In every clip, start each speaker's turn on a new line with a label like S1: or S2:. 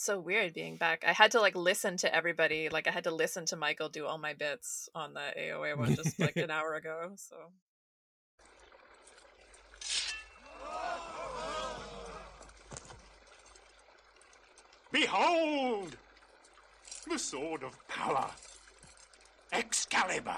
S1: so weird being back. I had to like listen to everybody. Like I had to listen to Michael do all my bits on the AOA one just like an hour ago. So
S2: Behold! The sword of power. Excalibur.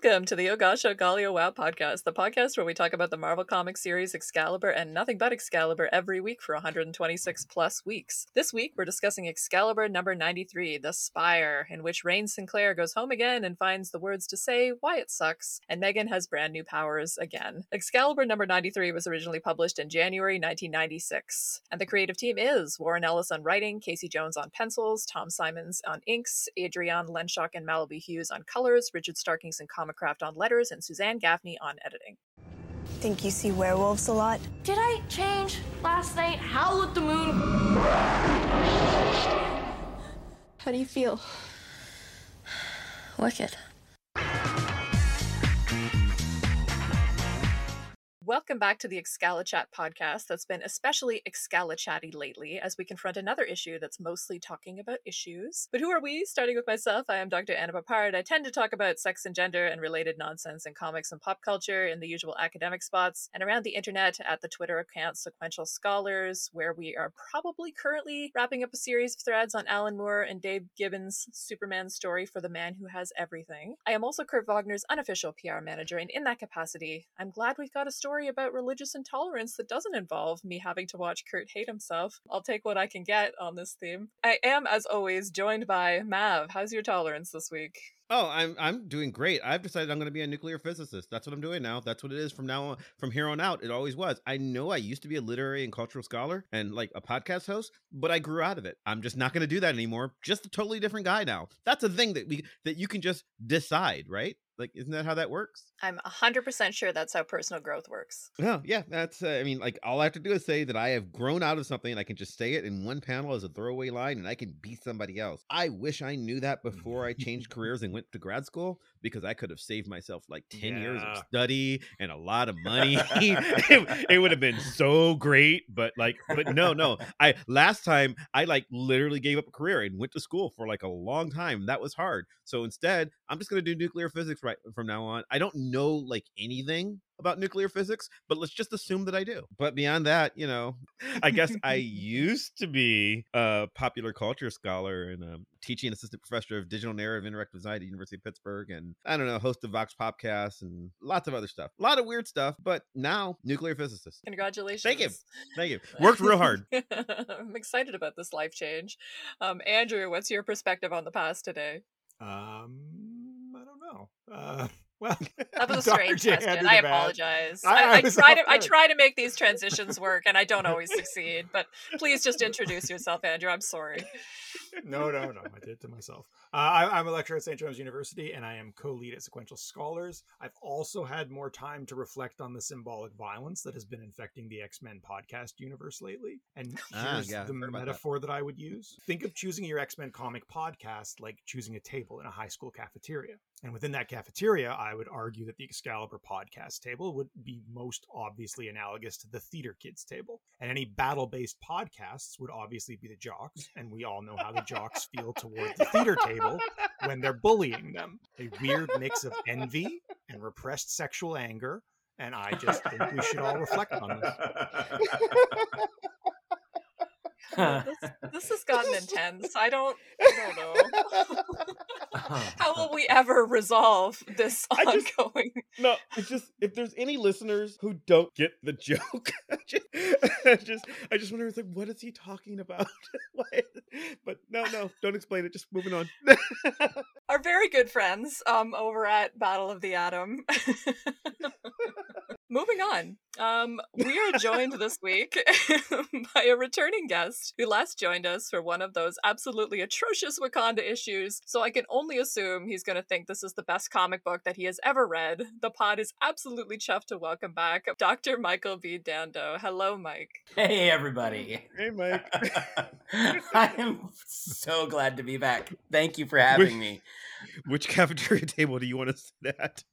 S1: Welcome to the Ogasha Galio oh WoW podcast, the podcast where we talk about the Marvel Comics series Excalibur and nothing but Excalibur every week for 126 plus weeks. This week, we're discussing Excalibur number 93, The Spire, in which Rahne Sinclair goes home again and finds the words to say why it sucks, and Megan has brand new powers again. Excalibur number 93 was originally published in January 1996, and the creative team is Warren Ellis on writing, Casey Jones on pencils, Tom Simons on inks, Ariane Lenshoek and Malibu Hues on colors, Richard Starkings and Comicraft on letters, and Suzanne Gaffney on editing.
S3: Think you see werewolves a lot?
S4: Did I change last night? Howl at the moon.
S3: How do you feel?
S4: Wicked.
S1: Welcome back to the Excalachat podcast that's been especially Excalachatty lately as we confront another issue that's mostly talking about issues. But who are we? Starting with myself, I am Dr. Anna Peppard. I tend to talk about sex and gender and related nonsense in comics and pop culture in the usual academic spots and around the internet at the Twitter account Sequential Scholars, where we are probably currently wrapping up a series of threads on Alan Moore and Dave Gibbons' Superman story for the man who has everything. I am also Kurt Wagner's unofficial PR manager, and in that capacity, I'm glad we've got a story about religious intolerance that doesn't involve me having to watch Kurt hate himself. I'll take what I can get on this theme. I am, as always, joined by Mav. How's your tolerance this week?
S5: Oh, I'm I'm doing great. I've decided I'm going to be a nuclear physicist. That's what I'm doing now. That's what it is from now on. From here on out, it always was. I know I used to be a literary and cultural scholar and like a podcast host, but I grew out of it. I'm just not going to do that anymore. Just a totally different guy now. That's a thing that we that you can just decide, right? Like, isn't that how that works?
S1: I'm 100% sure that's how personal growth works.
S5: Oh, yeah. That's, uh, I mean, like, all I have to do is say that I have grown out of something and I can just say it in one panel as a throwaway line and I can be somebody else. I wish I knew that before I changed careers and went to grad school because I could have saved myself like 10 years of study and a lot of money. it, it would have been so great. But, like, but no, no. I, last time, I like literally gave up a career and went to school for like a long time. That was hard. So instead, I'm just going to do nuclear physics right from now on. I don't know like anything about nuclear physics, but let's just assume that I do. But beyond that, you know, I guess I used to be a popular culture scholar and a teaching assistant professor of digital narrative and interactive design at the University of Pittsburgh, and I don't know, host of Vox Popcasts and lots of other stuff. A lot of weird stuff, but now nuclear physicist.
S1: Congratulations.
S5: Thank you. Thank you. Worked real hard.
S1: I'm excited about this life change. Um, Andrew, what's your perspective on the past today?
S6: Um, I don't know. Uh, well,
S1: That was a strange
S6: J.
S1: question. I apologize.
S6: I-
S1: I,
S6: I
S1: I, try to I try to make these transitions work, and I don't always succeed. But please just introduce yourself, Andrew. I'm sorry.
S6: no, no, no. I did it to myself. Uh, I, I'm a lecturer at St. John's University, and I am co-lead at Sequential Scholars. I've also had more time to reflect on the symbolic violence that has been infecting the X-Men podcast universe lately. And
S5: Ah,
S6: here's
S5: yeah,
S6: the
S5: heard about that.
S6: metaphor that. I would use: think of choosing your X-Men comic podcast like choosing a table in a high school cafeteria. And within that cafeteria, I would argue that the Excalibur podcast table would be most obviously analogous to the Theater Kids table. And any battle based podcasts would obviously be the jocks. And we all know how the jocks feel toward the theater table when they're bullying them. A weird mix of envy and repressed sexual anger. And I just think we should all reflect on this.
S1: this, this has gotten intense. I don't, I don't know. How will we ever resolve this
S5: I just-
S1: ongoing?
S5: No, it's just if there's any listeners who don't get the joke, I just, I just, I just wonder. It's like, what is he talking about? But no, no, don't explain it. Just moving on.
S1: Our very good friends um, over at Battle of the Atom. Moving on. Um, we are joined this week by a returning guest who last joined us for one of those absolutely atrocious Wakanda issues. So I can only assume he's going to think this is the best comic book that he has ever read. The pod is absolutely chuffed to welcome back Dr. Michael B. Dando. Hello, Mike.
S7: Hey, everybody.
S5: hey, Mike.
S7: I am so glad to be back. Thank you for having me.
S5: Which cafeteria table do you want to sit at?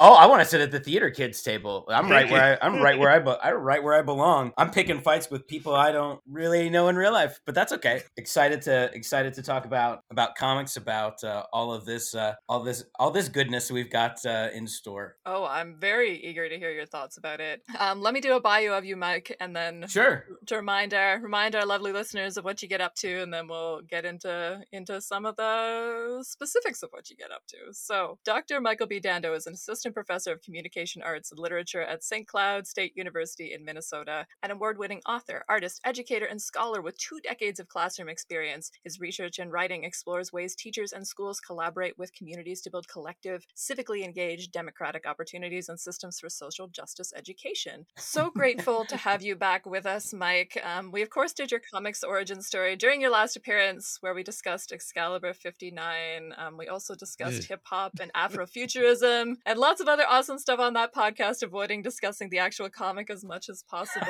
S7: Oh, I want to sit at the theater kids table. I'm right where I, I'm right where I, be, I'm right where I belong. I'm picking fights with people I don't really know in real life, but that's okay. Excited to excited to talk about about comics, about uh, all of this, uh, all this, all this goodness we've got uh, in store.
S1: Oh, I'm very eager to hear your thoughts about it. Um, let me do a bio of you, Mike, and then
S7: Sure.
S1: to remind our remind our lovely listeners of what you get up to, and then we'll get into into some of the specifics of what you get up to. So, Dr. Michael B. Dando is an assistant professor of communication arts and literature at St. Cloud State University in Minnesota, an award-winning author, artist, educator, and scholar with two decades of classroom experience. His research and writing explores ways teachers and schools collaborate with communities to build collective, civically engaged, democratic opportunities and systems for social justice education. So grateful to have you back with us, Mike. Um, we, of course, did your comics origin story during your last appearance, where we discussed Excalibur 59. Um, we also discussed hip hop and Afrofuturism and lots of other awesome stuff on that podcast, avoiding discussing the actual comic as much as possible.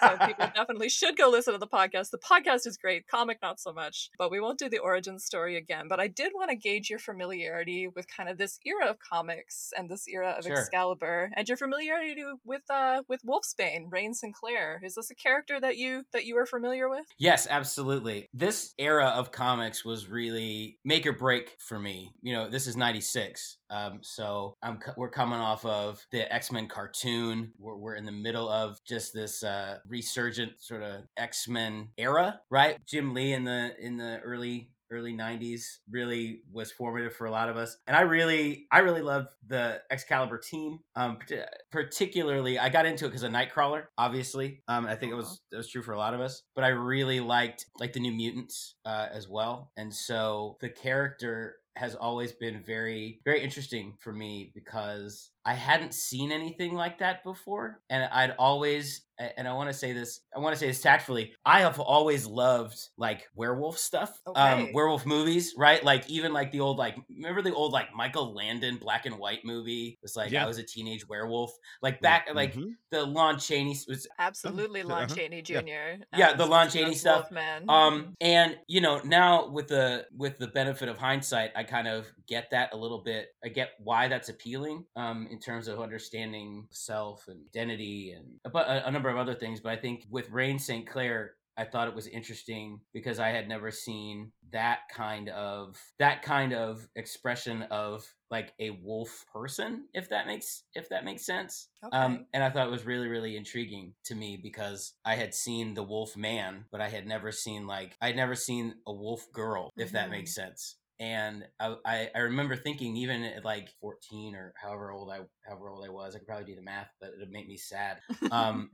S1: so people definitely should go listen to the podcast. The podcast is great, comic not so much, but we won't do the origin story again. But I did want to gauge your familiarity with kind of this era of comics and this era of
S7: Sure.
S1: Excalibur, and your familiarity with uh with Wolfsbane, Rahne Sinclair. Is this a character that you that you are familiar with?
S7: Yes, absolutely. This era of comics was really make or break for me. You know, this is 96. Um, so I'm we're coming off of the X-Men cartoon. We're, we're in the middle of just this uh, resurgent sort of X-Men era, right? Jim Lee in the in the early early 90s really was formative for a lot of us and i really i really loved the excalibur team um particularly i got into it because of nightcrawler obviously um i think it was that was true for a lot of us but i really liked like the new mutants uh as well and so the character has always been very very interesting for me because I hadn't seen anything like that before and I'd always and I want to say this I want to say this tactfully I have always loved like werewolf stuff um werewolf movies right like even like the old like remember the old like Michael Landon black and white movie it's like
S5: Yeah.
S7: I was a teenage werewolf like back like
S5: Mhm.
S7: the Lon Chaney was
S1: Absolutely,
S5: uh,
S1: Lon
S5: uh-huh.
S1: Chaney Jr.
S5: Yeah.
S7: Yeah, the Lon Chaney stuff.
S1: Wolfman.
S7: Um, and you know, now with the with the benefit of hindsight, I kind of get that a little bit. I get why that's appealing, um, in terms of understanding self and identity and a, a, a number of other things. But I think with Rahne St. Clair, I thought it was interesting because I had never seen that kind of that kind of expression of like a wolf person, if that makes if that makes sense.
S1: Okay.
S7: Um, and I thought it was really, really intriguing to me because I had seen the wolf man, but I had never seen like I'd never seen a wolf girl, if that
S1: Mhm.
S7: makes sense. And I, I, remember thinking, even at like 14 or however old I, however old I was, I could probably do the math, but it'd make me sad. Um,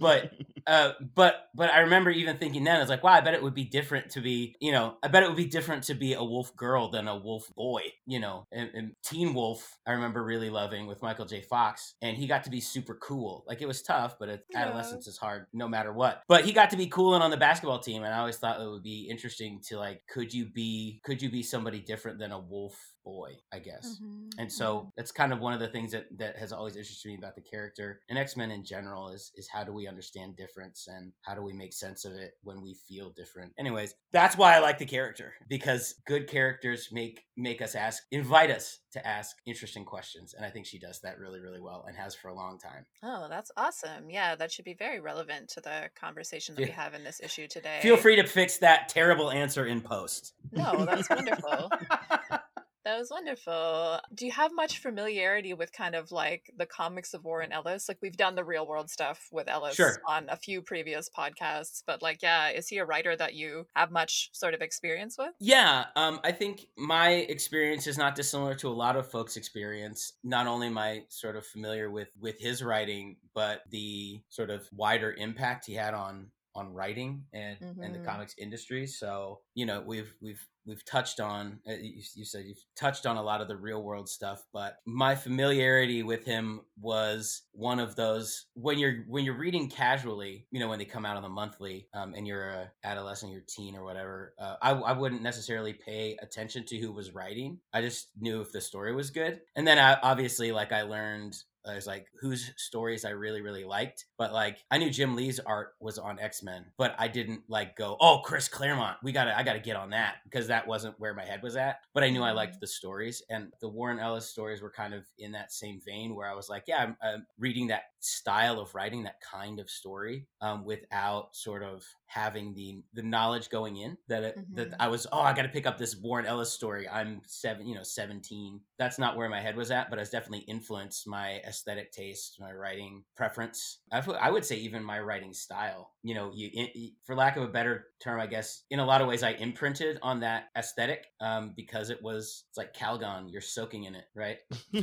S7: but uh, but but I remember even thinking then, I was like, wow, I bet it would be different to be, you know, I bet it would be different to be a wolf girl than a wolf boy, you know. And, and Teen Wolf, I remember really loving with Michael J. Fox, and he got to be super cool. Like it was tough, but it,
S1: Yeah.
S7: adolescence is hard no matter what. But he got to be cool and on the basketball team, and I always thought it would be interesting to like, could you be, could you be somebody different than a wolf boy? I guess.
S1: Mhm,
S7: And so that's kind of one of the things that, that has always interested me about the character and X Men in general is is how do we understand difference and how do we make sense of it when we feel different. Anyways, that's why I like the character because good characters make make us ask, invite us to ask interesting questions, and I think she does that really really well and has for a long time.
S1: Oh, that's awesome. Yeah, that should be very relevant to the conversation that we have in this issue today.
S7: Feel free to fix that terrible answer in post.
S1: No, that's wonderful. That was wonderful. Do you have much familiarity with kind of like the comics of Warren Ellis? Like we've done the real world stuff with Ellis
S7: Sure.
S1: on a few previous podcasts, but like, yeah, is he a writer that you have much sort of experience with?
S7: Yeah, um, I think my experience is not dissimilar to a lot of folks' experience. Not only am I sort of familiar with with his writing, but the sort of wider impact he had on on writing and and the
S1: Mhm.
S7: comics industry. So you know we've we've we've touched on uh, you, you said you've touched on a lot of the real world stuff but my familiarity with him was one of those when you're when you're reading casually you know when they come out on the monthly um, and you're a adolescent you're teen or whatever uh, I, I wouldn't necessarily pay attention to who was writing i just knew if the story was good and then I, obviously like i learned Uh, I was like whose stories I really really liked, but like I knew Jim Lee's art was on X Men, but I didn't like go oh Chris Claremont we got to I got to get on that because that wasn't where my head was at. But I knew I mm-hmm. liked the stories, and the Warren Ellis stories were kind of in that same vein where I was like yeah I'm, I'm reading that style of writing that kind of story um, without sort of having the the knowledge going in that it, that
S1: Mhm.
S7: I was oh I got to pick up this Warren Ellis story. I'm seven you know 17. That's not where my head was at, but it's definitely influenced my aesthetic taste, my writing preference. I, I would say even my writing style. You know, you i- i- for lack of a better term, I guess in a lot of ways I imprinted on that aesthetic um, because it was it's like Calgon. You're soaking in it, right?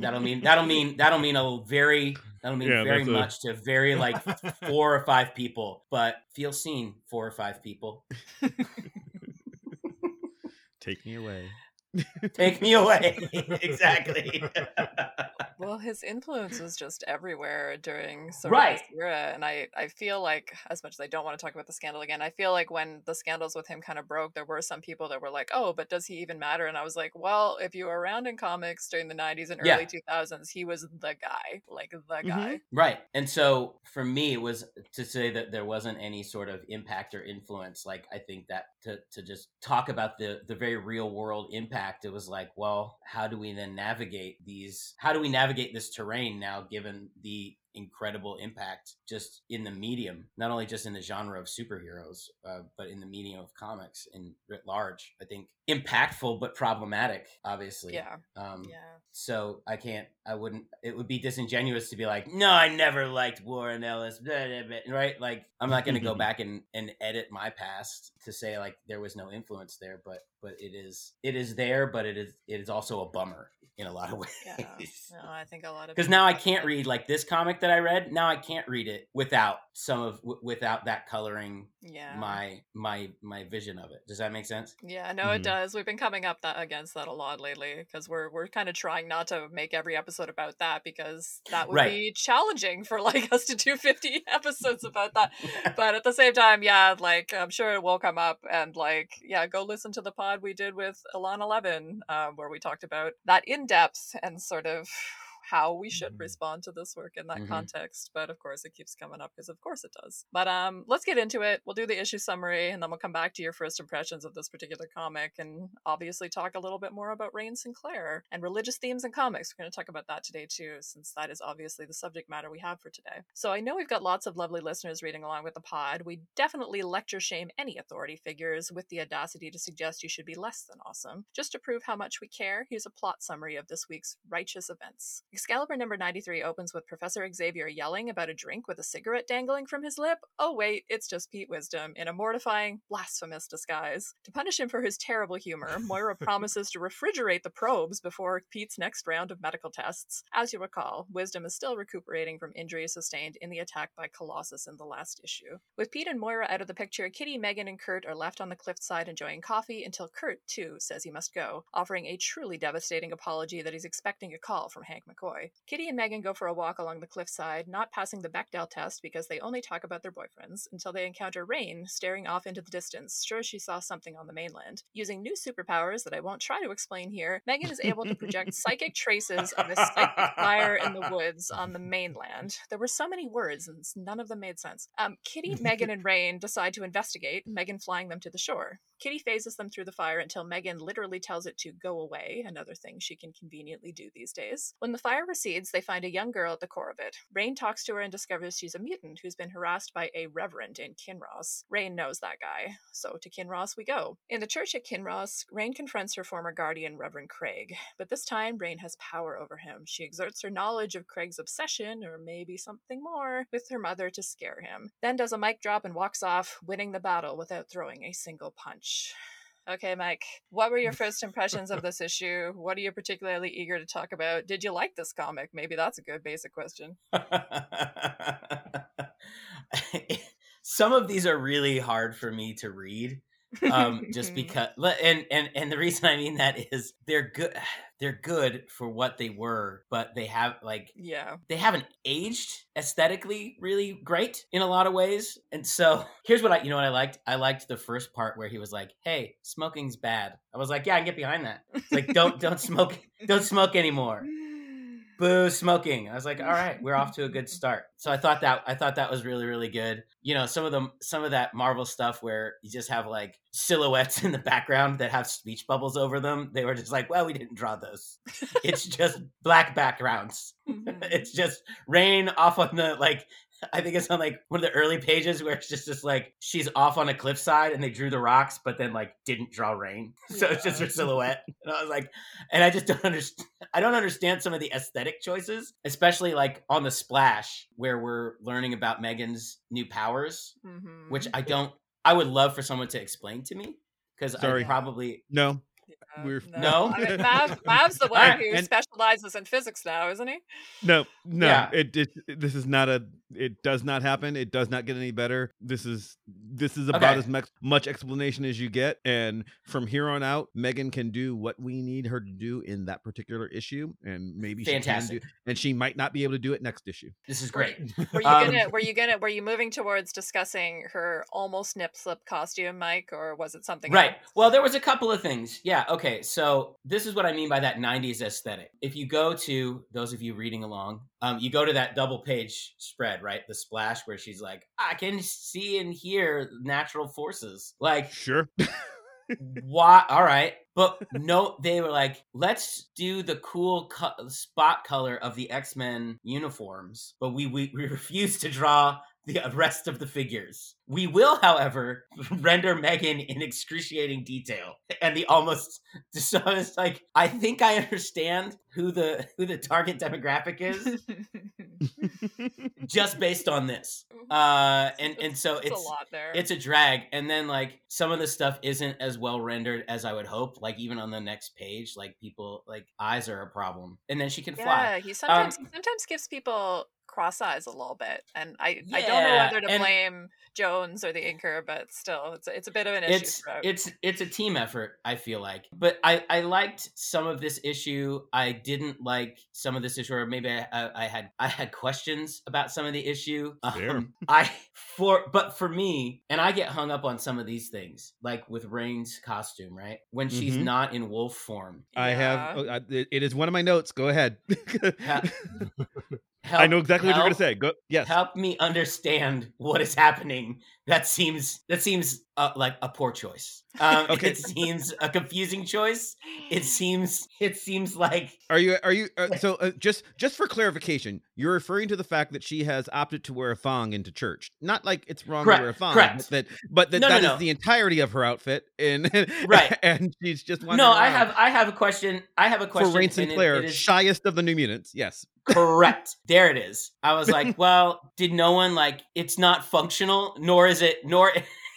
S7: that'll mean that'll mean that'll mean a very that'll mean
S5: Yeah,
S7: very
S5: that's a-
S7: much to very like four or five people, but feel seen four or five people.
S5: Take me away.
S7: Take me away. exactly.
S1: Well, his influence was just everywhere during sort
S7: Right.
S1: of this era, and I I feel like as much as I don't want to talk about the scandal again, I feel like when the scandals with him kind of broke, there were some people that were like, "Oh, but does he even matter?" And I was like, "Well, if you were around in comics during the '90s and
S7: Yeah.
S1: early 2000s, he was the guy, like the mm-hmm. guy."
S7: Right. And so for me, it was to say that there wasn't any sort of impact or influence. Like, I think that to, to just talk about the, the very real world impact, it was like, well, how do we then navigate these? How do we navigate this terrain now, given the incredible impact just in the medium, not only just in the genre of superheroes, uh, but in the medium of comics in writ large? I think impactful, but problematic, obviously.
S1: Yeah,
S7: Um,
S1: yeah.
S7: so I can't, I wouldn't, it would be disingenuous to be like, no, I never liked Warren Ellis, blah, blah, blah," right? Like, I'm not going to go back and, and edit my past to say like there was no influence there, but, but it is, it is there, but it is, it is also a bummer in a lot of ways.
S1: Yeah, no, I think a lot of
S7: Because now I can't read like this comic that I read. Now I can't read it without some of, w- without that coloring
S1: Yeah,
S7: my, my, my vision of it. Does that make sense?
S1: Yeah, no,
S5: Mhm.
S1: it does. We've been coming up that against that a lot lately because we're we're kind of trying not to make every episode about that because that would
S7: Right.
S1: be challenging for like us to do 50 episodes about that. But at the same time, yeah, like I'm sure it will come up and like yeah, go listen to the pod we did with Alana Levin um, where we talked about that in depth and sort of how we should
S6: Mhm.
S1: respond to this work in that
S7: Mhm.
S1: context but of course it keeps coming up because of course it does. But um let's get into it. We'll do the issue summary and then we'll come back to your first impressions of this particular comic and obviously talk a little bit more about Rahne Sinclair and religious themes in comics. We're going to talk about that today too since that is obviously the subject matter we have for today. So I know we've got lots of lovely listeners reading along with the pod. We definitely lecture shame any authority figures with the audacity to suggest you should be less than awesome. Just to prove how much we care here's a plot summary of this week's righteous events Excalibur number 93 opens with Professor Xavier yelling about a drink with a cigarette dangling from his lip. Oh, wait, it's just Pete Wisdom in a mortifying, blasphemous disguise. To punish him for his terrible humor, Moira promises to refrigerate the probes before Pete's next round of medical tests. As you recall, Wisdom is still recuperating from injuries sustained in the attack by Colossus in the last issue. With Pete and Moira out of the picture, Kitty, Megan, and Kurt are left on the cliffside enjoying coffee until Kurt, too, says he must go, offering a truly devastating apology that he's expecting a call from Hank McCoy. Kitty and Megan go for a walk along the cliffside, not passing the Bechdel test because they only talk about their boyfriends, until they encounter Rahne staring off into the distance, sure she saw something on the mainland. Using new superpowers that I won't try to explain here, Megan is able to project psychic traces of a psychic fire in the woods on the mainland. There were so many words, and none of them made sense. Um, Kitty, Megan, and Rahne decide to investigate, Megan flying them to the shore. Kitty phases them through the fire until Megan literally tells it to go away, another thing she can conveniently do these days. When the fire fire recedes, they find a young girl at the core of it. Rahne talks to her and discovers she's a mutant who's been harassed by a reverend in Kinross. Rahne knows that guy, so to Kinross we go. In the church at Kinross, Rahne confronts her former guardian, Reverend Craig, but this time Rahne has power over him. She exerts her knowledge of Craig's obsession, or maybe something more, with her mother to scare him. Then does a mic drop and walks off, winning the battle without throwing a single punch. Okay, Mike, what were your first impressions of this issue? What are you particularly eager to talk about? Did you like this comic? Maybe that's a good basic question.
S7: Some of these are really hard for me to read. Um just because and and and the reason i mean that is they're good they're good for what they were but they have like
S1: yeah.
S7: they haven't aged aesthetically really great in a lot of ways and so here's what i you know what i liked? I liked the first part where he was like hey smoking's bad. I was like yeah i can get behind that. It's like don't don't smoke don't smoke anymore boo smoking. I was like all right we're off to a good start. So i thought that i thought that was really really good. You know some of them some of that marvel stuff where you just have like silhouettes in the background that have speech bubbles over them they were just like well we didn't draw those. It's just black backgrounds.
S1: Mhm.
S7: it's just Rahne off on the like I think it's on like one of the early pages where it's just just like she's off on a cliffside and they drew the rocks, but then like didn't draw Rahne, so it's just her silhouette. And I was like, and I just don't understand. I don't understand some of the aesthetic choices, especially like on the splash where we're learning about Megan's new powers,
S1: Mhm.
S7: which I don't. I would love for someone to explain to me because I
S5: Sorry.
S7: probably
S5: No, we're-
S7: No?
S1: I mean, Mav, Mav's the one
S7: Alright,
S1: who
S5: and-
S1: specializes in physics now, isn't he?
S5: no, no.
S7: Yeah.
S5: It, it this is not a. It does not happen. It does not get any better. This is this is about
S7: Okay.
S5: as much much explanation as you get, and from here on out, Megan can do what we need her to do in that particular issue, and maybe she can do, and she might not be able to do it next issue.
S7: this is great.
S1: Were you
S7: Um,
S1: gonna? Were you gonna? Were you moving towards discussing her almost nip slip costume, Mike, or was it something
S7: Right.
S1: else?
S7: Well, there was a couple of things. Yeah. Okay. So this is what I mean by that 90s aesthetic. If you go to those of you reading along, um, you go to that double page spread, right? The splash where she's like, I can see and hear natural forces. Like,
S5: Sure.
S7: why? All right. But no, they were like, let's do the cool co- spot color of the X Men uniforms, but we, we we refuse to draw the rest of the figures. We will, however, render Megan in excruciating detail, and the almost. So it's like, I think I understand who the who the target demographic is just based on this. Uh, and and so
S1: it's,
S7: it's
S1: a lot there.
S7: it's a drag and then like some of the stuff isn't as well rendered as i would hope like even on the next page like people like eyes are a problem and then she can fly
S1: yeah, he sometimes he sometimes gives people cross eyes a little bit, and I I don't know whether to
S7: and-
S1: blame Jones or the inker, but still, it's it's a bit of an issue.
S7: it's
S1: throughout.
S7: it's it's a team effort i feel like but i i liked some of this issue i didn't like some of this issue or maybe i i, I had i had questions about some of the issue
S5: Fair.
S7: um, i for but for me and i get hung up on some of these things like with Rahne's costume right when she's
S5: Mhm.
S7: not in wolf form
S5: I
S1: Yeah.
S5: have. oh, I- it- it is one of my notes. Go ahead.
S7: Ha-
S5: I know exactly what you're going to say. Go. Yes.
S7: help me understand what is happening that seems that seems uh, like a poor choice um
S5: Okay.
S7: it seems a confusing choice it seems it seems like
S5: Are you? Are you? Uh, so uh, just just for clarification, you're referring to the fact that she has opted to wear a thong into church. Not like it's wrong
S7: Correct,
S5: to wear a thong,
S7: correct.
S5: but that but that
S7: No, no,
S5: that is
S7: no.
S5: the entirety of her outfit, and
S7: Right.
S5: and she's just
S7: no i have i have a question i have a question
S5: for Rahne
S7: and it-
S5: Sinclair,
S7: it is
S5: shyest of the New Mutants. Yes.
S7: correct there it is i was like well did no one like it's not functional nor is it nor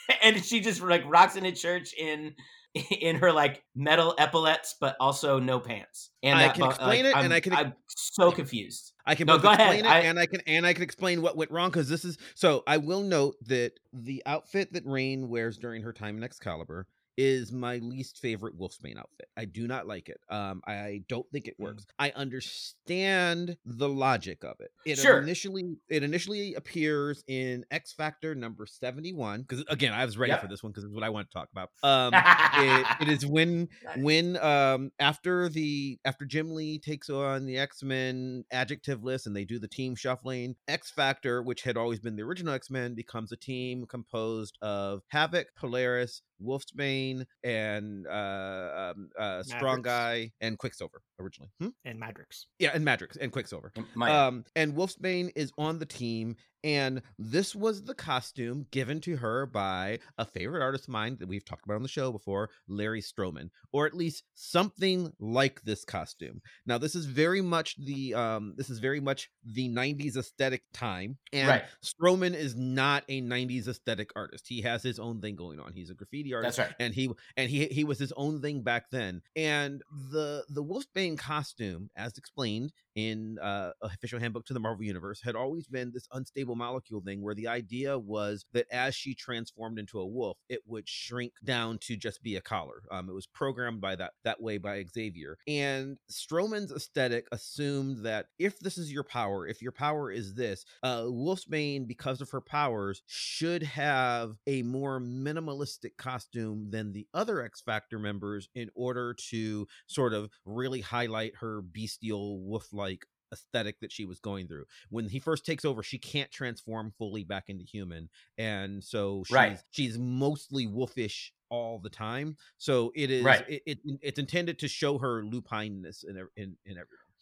S7: and she just like rocks into church in in her like metal epaulets but also no pants and
S5: I
S7: that
S5: can explain
S7: like,
S5: it, and
S7: I'm-
S5: I can-
S7: i'm so confused
S5: I can
S7: No,
S5: both
S7: go ahead.
S5: explain it
S7: I-
S5: and I can and I can explain what went wrong because this is so I will note that the outfit that Rahne wears during her time in Excalibur is my least favorite Wolfsbane outfit. I do not like it. Um, I don't think it
S7: Mm.
S5: works. I understand the logic of it. It
S7: Sure.
S5: initially it initially appears in X Factor number seventy one because again I was ready
S7: Yep.
S5: for this one because it's what I want to talk about. Um, it, it is when when um after the after Jim Lee takes on the X-Men adjectiveless and they do the team shuffling, X Factor, which had always been the original X-Men, becomes a team composed of Havoc, Polaris, Wolfsbane and uh, um, uh, Strong Guy and Quicksilver originally. Hmm?
S6: and Madrox.
S5: Yeah, and Madrox and Quicksilver.
S7: My,
S5: Um, and Wolfsbane is on the team, and this was the costume given to her by a favorite artist of mine that we've talked about on the show before, Larry Stroman, or at least something like this costume. Now, this is very much the um, this is very much the '90s aesthetic time, and
S7: Right.
S5: Stroman is not a '90s aesthetic artist. He has his own thing going on. He's a graffiti artist
S7: that's right.
S5: and he and he he was his own thing back then. And the the Wolfsbane costume, as explained in uh, official handbook to the Marvel Universe, had always been this unstable molecule thing, where the idea was that as she transformed into a wolf, it would shrink down to just be a collar. Um, it was programmed by that that way by Xavier. And Stroman's aesthetic assumed that if this is your power, if your power is this, uh, Wolfsbane, because of her powers, should have a more minimalistic costume than the other X Factor members in order to sort of really highlight her bestial wolf like aesthetic that she was going through. When he first takes over, she can't transform fully back into human. And so she's
S7: Right.
S5: she's mostly wolfish all the time. So it is
S7: Right.
S5: it, it it's intended to show her lupineness in in, in everything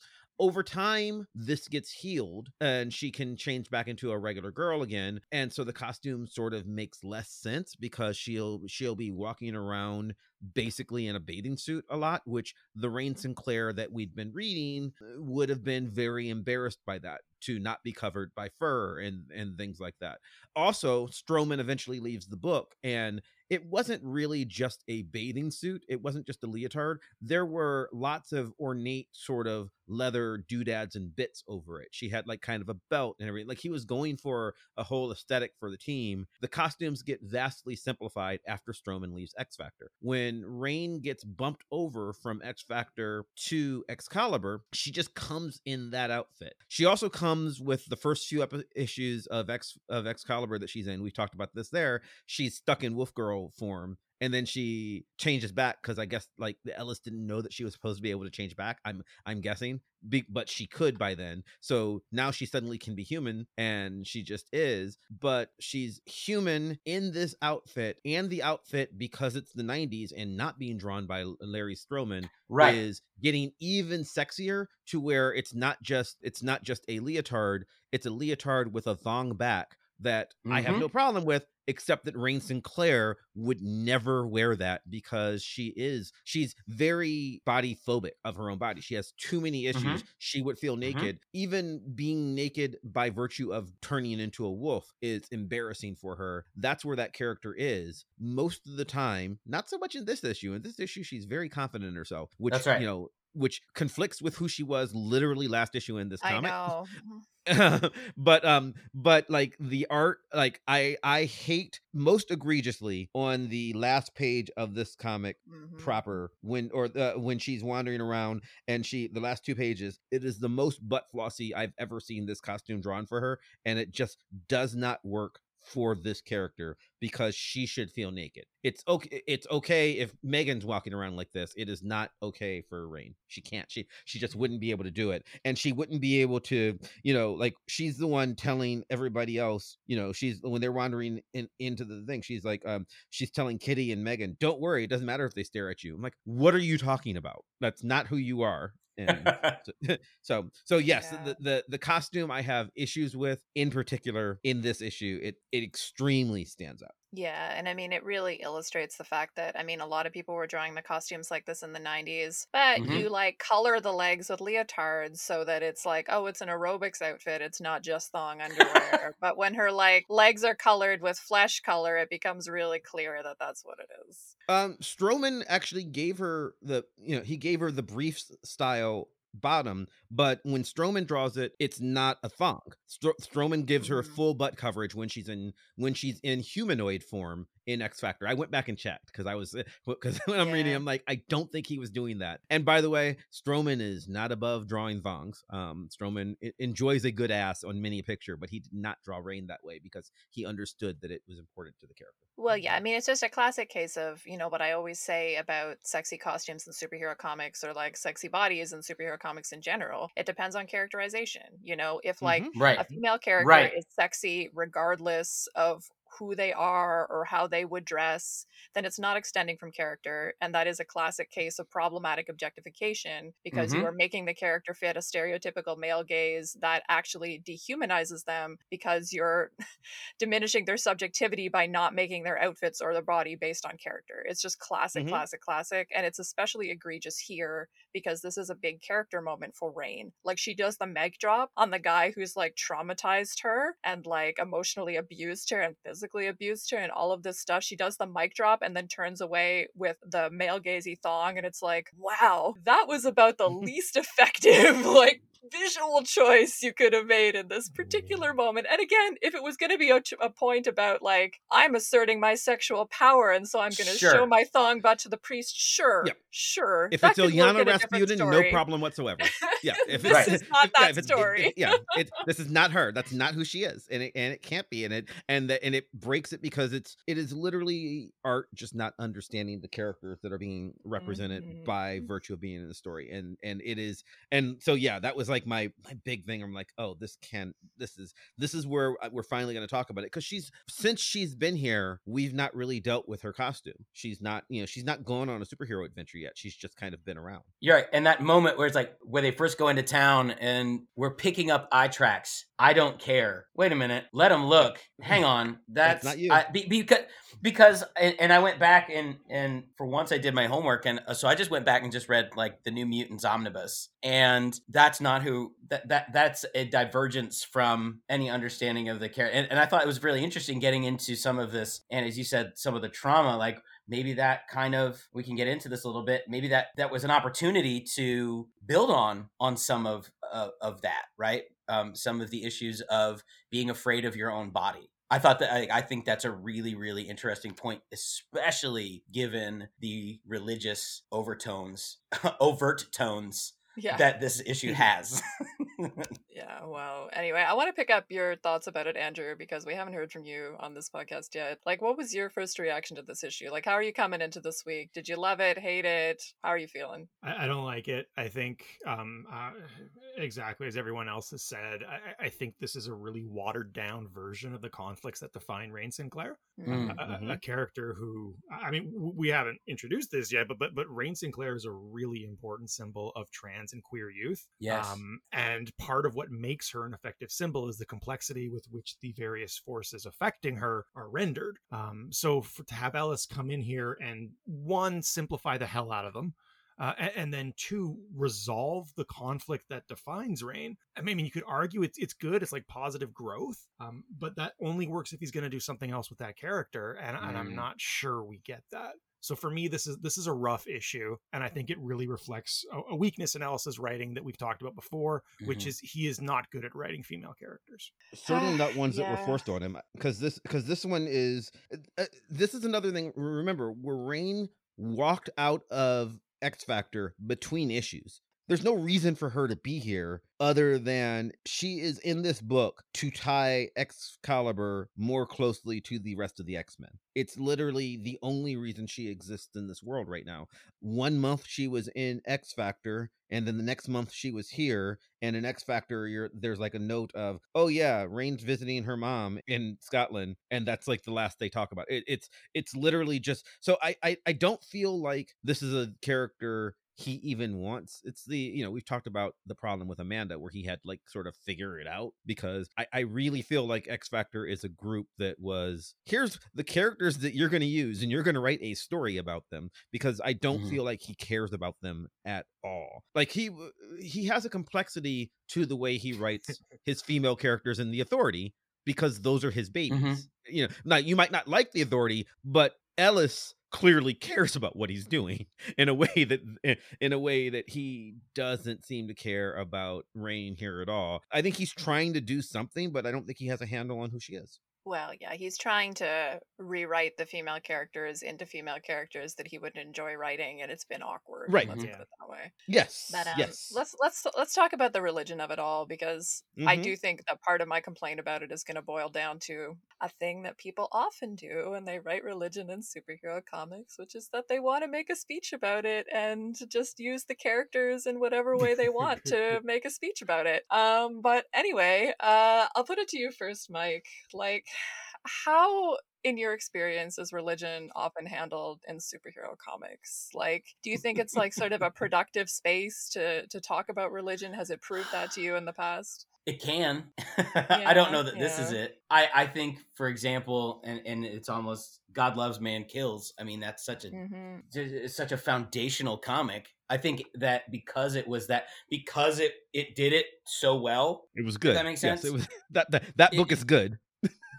S5: over time this gets healed and she can change back into a regular girl again and so the costume sort of makes less sense because she'll she'll be walking around basically in a bathing suit a lot which the Rahne sinclair that we'd been reading uh, would have been very embarrassed by that to not be covered by fur and and things like that. Also stroman eventually leaves the book and it wasn't really just a bathing suit it wasn't just a leotard there were lots of ornate sort of leather doodads and bits over it. She had like kind of a belt and everything. Like he was going for a whole aesthetic for the team. The costumes get vastly simplified after Stroman leaves X Factor. When Rahne gets bumped over from X Factor to Excalibur, she just comes in that outfit. She also comes with the first few epi- issues of X of Excalibur that she's in. We talked about this there. She's stuck in Wolf Girl form and then she changes back because I guess like the Ellis didn't know that she was supposed to be able to change back. I'm I'm guessing, be, but she could by then. So now she suddenly can be human, and she just is. But she's human in this outfit, and the outfit because it's the '90s and not being drawn by Larry Stroman
S7: Right.
S5: is getting even sexier to where it's not just it's not just a leotard, it's a leotard with a thong back that I have
S7: Mhm.
S5: no problem with, except that Rahne Sinclair would never wear that because she is she's very body phobic of her own body. She has too many issues. She would feel naked. Even being naked by virtue of turning into a wolf is embarrassing for her. That's where that character is most of the time. Not so much in this issue. In this issue, she's very confident in herself, which
S7: right.
S5: you know, which conflicts with who she was literally last issue in this
S1: I
S5: comic
S1: know. Mhm.
S5: but um but like the art like i i hate most egregiously on the last page of this comic
S1: Mhm.
S5: proper when or uh, when she's wandering around and she the last two pages it is the most butt flossy i've ever seen this costume drawn for her and it just does not work for this character because she should feel naked. It's okay it's okay if Megan's walking around like this. It is not okay for Rahne. She can't. She she just wouldn't be able to do it. And she wouldn't be able to, you know, like she's the one telling everybody else, you know, she's when they're wandering in, into the thing, she's like um she's telling Kitty and Megan, "Don't worry, it doesn't matter if they stare at you." I'm like, "What are you talking about? That's not who you are." And so, so so yes
S1: Yeah.
S5: the, the the costume i have issues with in particular in this issue it it extremely stands out
S1: Yeah, and I mean, it really illustrates the fact that, I mean, a lot of people were drawing the costumes like this in the 90s, but
S7: Mhm.
S1: you like color the legs with leotards so that it's like, oh, it's an aerobics outfit. It's not just thong underwear. but when her like legs are colored with flesh color, it becomes really clear that that's what it is.
S5: um Stroman actually gave her the you know he gave her the brief style bottom but when Stroman draws it it's not a thong Stro- Stroman gives her
S1: Mhm.
S5: full butt coverage when she's in when she's in humanoid form in X Factor I went back and checked because I was because when I'm reading I'm like I don't think he was doing that and by the way Stroman is not above drawing thongs um Stroman enjoys a good ass on many a picture but he did not draw Rahne that way because he understood that it was important to the character
S1: Well, yeah, I mean, it's just a classic case of, you know, what I always say about sexy costumes in superhero comics or like sexy bodies in superhero comics in general. It depends on characterization. You know, if like
S7: right.
S1: a female character
S7: Right.
S1: is sexy regardless of who they are or how they would dress, then it's not extending from character. And that is a classic case of problematic objectification because
S7: Mhm.
S1: you are making the character fit a stereotypical male gaze that actually dehumanizes them because you're diminishing their subjectivity by not making their outfits or their body based on character. It's just classic,
S5: Mhm.
S1: classic, classic. And it's especially egregious here because this is a big character moment for Rahne. Like she does the meg drop on the guy who's like traumatized her and like emotionally abused her and physically abused her and all of this stuff. She does the mic drop and then turns away with the male gazy thong and it's like, wow, that was about the least effective like visual choice you could have made in this particular moment. And again, if it was going to be a, t- a point about like I'm asserting my sexual power and so I'm going to show my thong butt to the priest, sure,
S5: Yeah.
S1: sure.
S5: If
S1: that
S5: it's Illyana
S1: in
S5: Rasputin, no problem whatsoever. Yeah, if
S1: This
S5: it's,
S1: is not
S5: if-
S1: that
S5: if
S1: story.
S5: it- yeah, it, this is not her. That's not who she is, and it and it can't be. And it and the, and it breaks it because it's it is literally art just not understanding the characters that are being represented
S1: Mhm.
S5: by virtue of being in the story. And and it is and so yeah, that was like my my big thing. I'm like, oh, this can this is this is where we're finally going to talk about it because she's since she's been here, we've not really dealt with her costume. She's not you know she's not going on a superhero adventure yet. She's just kind of been around.
S7: You're right. And that moment where it's like where they first go into town and we're picking up eye tracks. I don't care. Wait a minute. Let them look. Hang on. That's,
S5: That's not you.
S7: I, be, because because and, and I went back and and for once I did my homework and uh, so I just went back and just read like the New Mutants omnibus and that's not who that that that's a divergence from any understanding of the character. And, and I thought it was really interesting getting into some of this and as you said some of the trauma like maybe that kind of we can get into this a little bit maybe that that was an opportunity to build on on some of uh, of that right um, some of the issues of being afraid of your own body i thought that I, I think that's a really really interesting point especially given the religious overtones overt tones
S1: Yeah.
S7: that this issue has
S1: Yeah, wow. Anyway, I want to pick up your thoughts about it, Andrew, because we haven't heard from you on this podcast yet. Like, what was your first reaction to this issue? Like, how are you coming into this week? Did you love it, hate it? How are you feeling?
S6: I, I don't like it. I think, um, uh, exactly as everyone else has said, I, I think this is a really watered down version of the conflicts that define Rahne Sinclair.
S7: Mm.
S6: A- a,
S5: Mhm.
S6: a character who, I mean, we haven't introduced this yet, but but but Rahne Sinclair is a really important symbol of trans and queer youth.
S7: yes
S6: Um, and part of what makes her an effective symbol is the complexity with which the various forces affecting her are rendered. Um, so for, to have Ellis come in here and one, simplify the hell out of them. Uh, a- and, then two, resolve the conflict that defines Rahne. I mean, you could argue it's it's good. It's like positive growth, um, but that only works if he's going to do something else with that character, and, and I'm
S7: Mm.
S6: not sure we get that. So for me, this is this is a rough issue, and I think it really reflects a, a weakness in Ellis's writing that we've talked about before, which
S7: Mhm.
S6: is he is not good at writing female characters.
S5: certainly not ones that were forced on him because this because this one is uh, this is another thing remember where Rahne walked out of x factor between issues there's no reason for her to be here other than she is in this book to tie excalibur more closely to the rest of the x-men it's literally the only reason she exists in this world right now one month she was in x factor and then the next month she was here and in X Factor, there's like a note of, oh yeah, Rahne's visiting her mom in Scotland, and that's like the last they talk about it. It's it's literally just so I I, I don't feel like this is a character he even wants. It's the you know we've talked about the problem with Amanda where he had like sort of figure it out because I I really feel like X Factor is a group that was here's the characters that you're going to use and you're going to write a story about them because I don't
S7: Mhm.
S5: feel like he cares about them at all. Like he he has a complexity to the way he writes his female characters in the Authority because those are his babies. You know, now you might not like the Authority, but Ellis clearly cares about what he's doing in a way that eh, in a way that he doesn't seem to care about Rahne here at all. I think he's trying to do something, but I don't think he has a handle on who she is.
S1: Well, yeah, he's trying to rewrite the female characters into female characters that he would enjoy writing, and it's been awkward.
S5: Right.
S1: Let's
S6: Yeah.
S1: put it that way.
S5: Yes.
S1: But um,
S5: yes.
S1: let's let's let's talk about the religion of it all because I
S5: Mhm.
S1: do think that part of my complaint about it is going to boil down to a thing that people often do when they write religion in superhero comics, which is that they want to make a speech about it and just use the characters in whatever way they want to make a speech about it. Um, but anyway, uh, I'll put it to you first, Mike. Like. How in your experience is religion often handled in superhero comics like do you think it's like sort of a productive space to to talk about religion has it proved that to you in the past
S7: It can. I don't know that this is it. I, I think, for example, and, and it's almost God loves, man kills. I mean, that's such a
S1: mm-hmm.
S7: it's such a foundational comic. I think that because it was that because it it did it so well.
S5: It was good.
S7: that make
S5: Yes,
S7: sense?
S5: it was that that, that
S7: It-
S5: book is good.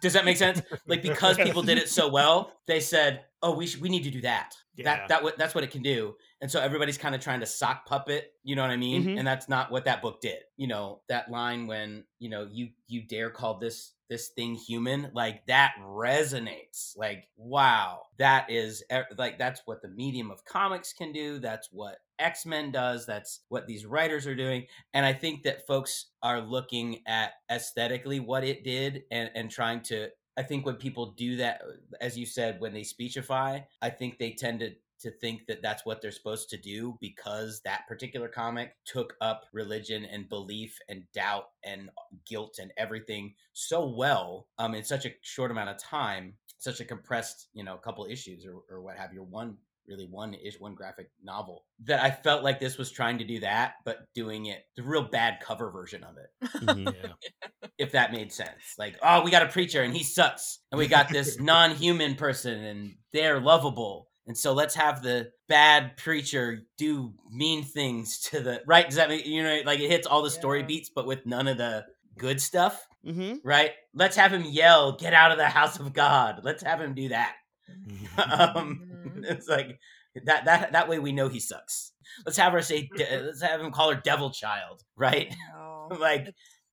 S7: Does that make sense? Like because people did it so well, they said, "Oh, we should, we need to do that."
S6: Yeah.
S7: That that what that's what it can do. And so everybody's kind of trying to sock puppet, you know what I mean?
S5: Mhm.
S7: And that's not what that book did. You know, that line when, you know, you you dare call this this thing human, like that resonates. Like, wow. That is like that's what the medium of comics can do. That's what X-Men does. That's what these writers are doing. And I think that folks are looking at aesthetically what it did and and trying to I think when people do that, as you said, when they speechify, I think they tend to to think that that's what they're supposed to do because that particular comic took up religion and belief and doubt and guilt and everything so well um in such a short amount of time such a compressed you know couple issues or, or what have you one really one is one graphic novel that i felt like this was trying to do that but doing it the real bad cover version of it
S5: Mhm.
S6: yeah.
S7: if that made sense. Like, oh, we got a preacher and he sucks, and we got this non-human person and they're lovable, and so let's have the bad preacher do mean things to the right. Does that mean you know like it hits all the story beats, but with none of the good stuff,
S5: Mhm.
S7: right? Let's have him yell, "Get out of the house of God!" Let's have him do that. um,
S1: Mhm.
S7: it's like that that that way we know he sucks. Let's have her say, de- let's have him call her Devil Child, right?
S1: No.
S7: like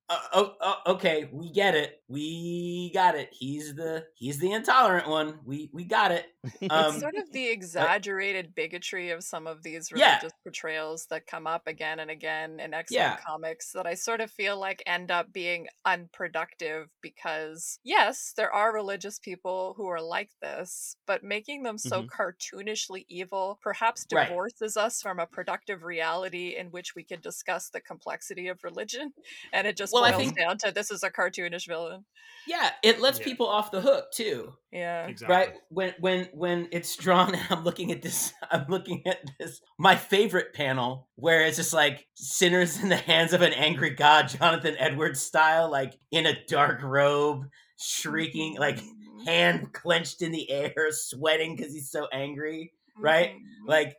S7: uh, oh, oh, okay we get it we got it he's the he's the intolerant one we we got it um
S1: it's sort of the exaggerated bigotry of some of these
S7: Yeah.
S1: religious portrayals that come up again and again in X-Men
S7: Yeah.
S1: comics that I sort of feel like end up being unproductive because yes, there are religious people who are like this, but making them so
S5: Mhm.
S1: cartoonishly evil perhaps
S7: Mm-hmm. Right.
S1: divorces us from a productive reality in which we can discuss the complexity of religion and it just
S7: Well,
S1: boils
S7: think-
S1: down to this is a cartoonish villain.
S7: yeah it lets
S6: Yeah.
S7: people off the hook too
S1: Yeah.
S6: Exactly.
S7: right when when when it's drawn and i'm looking at this i'm looking at this my favorite panel where it's just like sinners in the hands of an angry god jonathan edwards style like in a dark robe shrieking like
S1: Mhm.
S7: hand clenched in the air sweating because he's so angry right?
S1: Mhm.
S7: like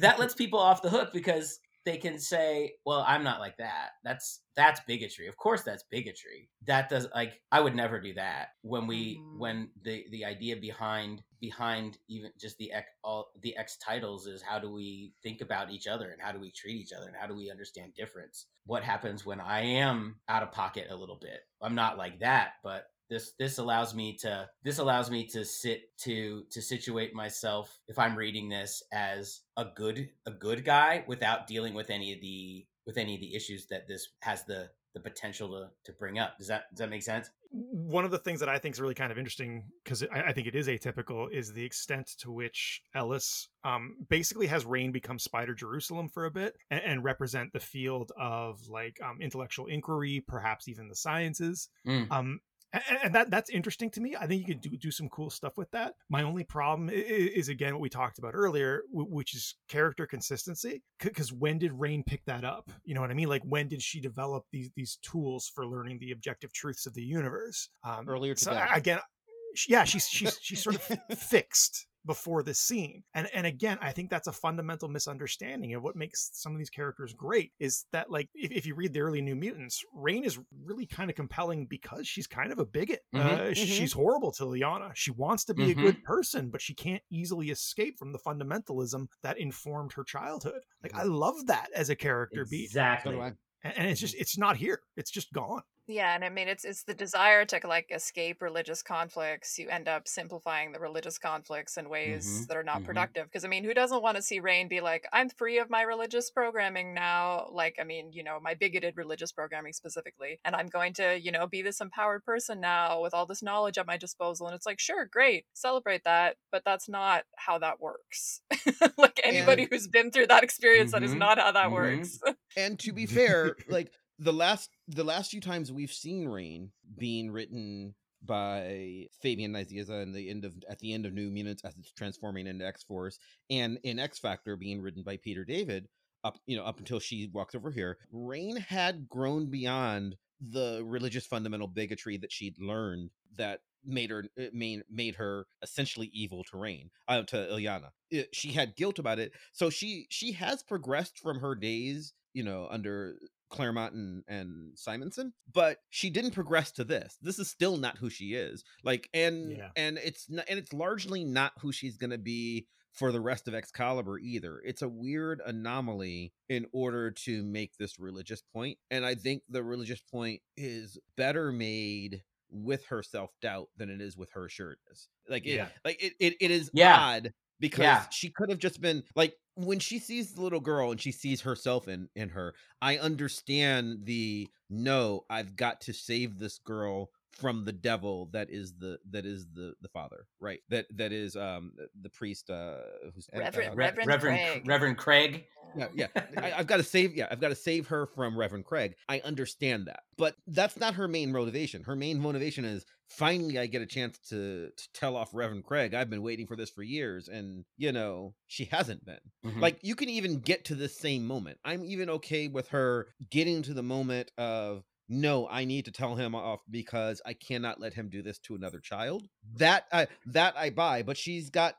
S7: that lets people off the hook because they can say, "Well, I'm not like that." That's that's bigotry. Of course, that's bigotry. That does like I would never do that. When we
S1: Mhm.
S7: when the the idea behind behind even just the X all the X titles is how do we think about each other and how do we treat each other and how do we understand difference? What happens when I am out of pocket a little bit? I'm not like that, but this this allows me to this allows me to sit to to situate myself if i'm reading this as a good a good guy without dealing with any of the with any of the issues that this has the the potential to to bring up does that does that make sense
S6: one of the things that I think is really kind of interesting because I, I think it is atypical is the extent to which Ellis um, basically has Rahne become Spider Jerusalem for a bit and, and represent the field of like um, intellectual inquiry, perhaps even the sciences.
S7: Mm.
S6: Um, and, and that that's interesting to me. I think you could do do some cool stuff with that. My only problem i- i- is again what we talked about earlier, which is character consistency. Because when did Rahne pick that up? You know what I mean? Like when did she develop these these tools for learning the objective truths of the universe? Um,
S8: Earlier today.
S6: I- again, yeah, she's she's she's sort of fixed before this scene. And and again i think that's a fundamental misunderstanding of what makes some of these characters great is that like if, if you read the early new mutants Rahne is really kind of compelling because she's kind of a bigot.
S7: Mhm,
S6: uh, sh- she's horrible to Illyana she wants to be
S7: Mhm.
S6: a good person but she can't easily escape from the fundamentalism that informed her childhood. Like i love that as a character beat.
S7: Exactly.
S8: Do I.
S6: and, and it's just it's not here. It's just gone
S1: Yeah, and I mean it's it's the desire to like escape religious conflicts. You end up simplifying the religious conflicts in ways
S7: Mhm,
S1: that are not
S7: mhm.
S1: productive. Because I mean, who doesn't want to see Rahne be like, I'm free of my religious programming now? Like, I mean, you know, my bigoted religious programming specifically, and I'm going to, you know, be this empowered person now with all this knowledge at my disposal. And it's like, sure, great, celebrate that, but that's not how that works. like anybody who's been through that experience, that is
S7: Mhm,
S1: not how that
S7: mhm.
S1: works.
S8: And to be fair, like the last the last few times we've seen Rahne being written
S5: by Fabian Nicieza in the end of at the end of New Mutants as it's transforming into X Force, and in X Factor being written by Peter David. Up, you know, up until she walks over here, Rahne had grown beyond the religious fundamental bigotry that she'd learned that made her uh, made, made her essentially evil to Rahne uh, to Illyana. It- she had guilt about it, so she she has progressed from her days, you know, under Claremont and, and Simonson, but she didn't progress to this. This is still not who she is. Like, and
S6: Yeah.
S5: and it's not, and it's largely not who she's gonna be for the rest of Excalibur either. It's a weird anomaly in order to make this religious point, and I think the religious point is better made with her self doubt than it is with her assuredness. Like, it,
S6: Yeah.
S5: like it, it, it is
S7: Yeah.
S5: odd because
S7: Yeah.
S5: she could have just been like when she sees the little girl and she sees herself in in her i understand the no i've got to save this girl from the devil that is the that is the the father right that that is um the priest uh who's
S1: Reverend-
S5: uh,
S1: Reverend
S7: Reverend
S1: Craig.
S7: Reverend Craig.
S5: yeah, yeah. I, I've got to save. Yeah, I've got to save her from Reverend Craig. I understand that, but that's not her main motivation. Her main motivation is finally I get a chance to to tell off Reverend Craig. I've been waiting for this for years, and you know she hasn't been.
S7: Mhm.
S5: Like you can even get to the same moment. I'm even okay with her getting to the moment of no, I need to tell him off because I cannot let him do this to another child. Mm-hmm. That I that I buy, but she's got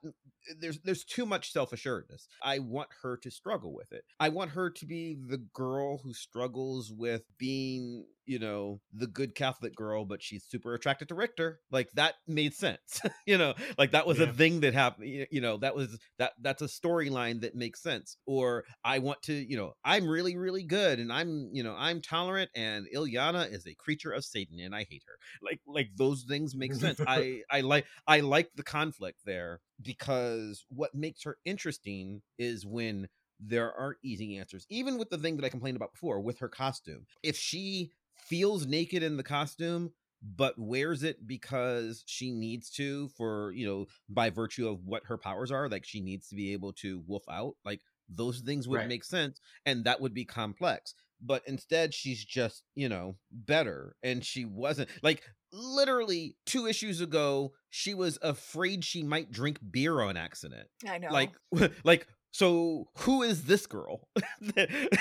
S5: there's there's too much self-assuredness. I want her to struggle with it. I want her to be the girl who struggles with being, you know, the good Catholic girl, but she's super attracted to Rictor. Like that made sense. you know, like that was a thing that happened. You know, that was that that's a storyline that makes sense. Or I want to, you know, I'm really really good and I'm, you know, I'm tolerant and Illyana is a creature of Satan and I hate her. Like like those things make sense. I I like I like the conflict there because what makes her interesting is when there aren't easy answers. Even with the thing that I complained about before with her costume. If she feels naked in the costume but wears it because she needs to for, you know, by virtue of what her powers are, like she needs to be able to wolf out, like those things would
S7: Right.
S5: make sense and that would be complex. But instead she's just, you know, better and she wasn't like literally 2 issues ago she was afraid she might drink beer on accident
S1: I know.
S5: like like so who is this girl?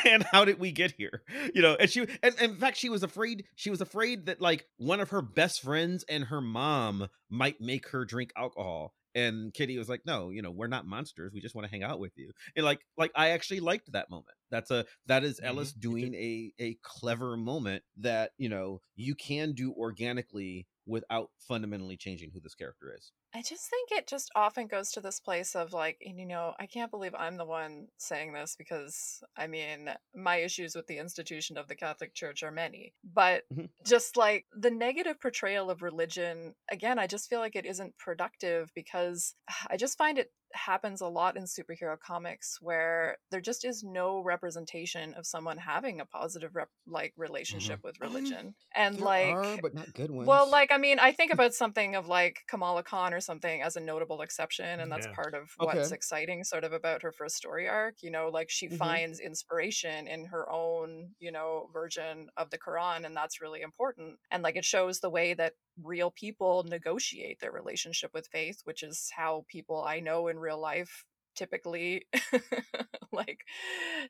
S5: And how did we get here? You know and she and, and in fact she was afraid she was afraid that like one of her best friends and her mom might make her drink alcohol. And kitty was like no you know we're not monsters we just want to hang out with you. And like like i actually liked that moment. That's a that is
S6: Mhm,
S5: ellis
S6: me
S5: doing a a clever moment that you know you can do organically without fundamentally changing who this character is
S1: I just think it just often goes to this place of like, and, you know, I can't believe I'm the one saying this because I mean, my issues with the institution of the Catholic Church are many. But
S5: Mhm.
S1: just like the negative portrayal of religion, again, I just feel like it isn't productive because I just find it happens a lot in superhero comics where there just is no representation of someone having a positive rep- like relationship with
S5: Um,
S1: religion. and
S5: There
S1: like
S5: are, but not good ones
S1: well, like I mean, I think about something of like Kamala Khan or something as a notable exception, and that's
S6: Yeah.
S1: part of
S5: Okay.
S1: what's exciting, sort of about her first story arc. You know, like she
S5: Mhm.
S1: finds inspiration in her own, you know, version of the Quran, and that's really important. And like it shows the way that real people negotiate their relationship with faith, which is how people I know in real life typically like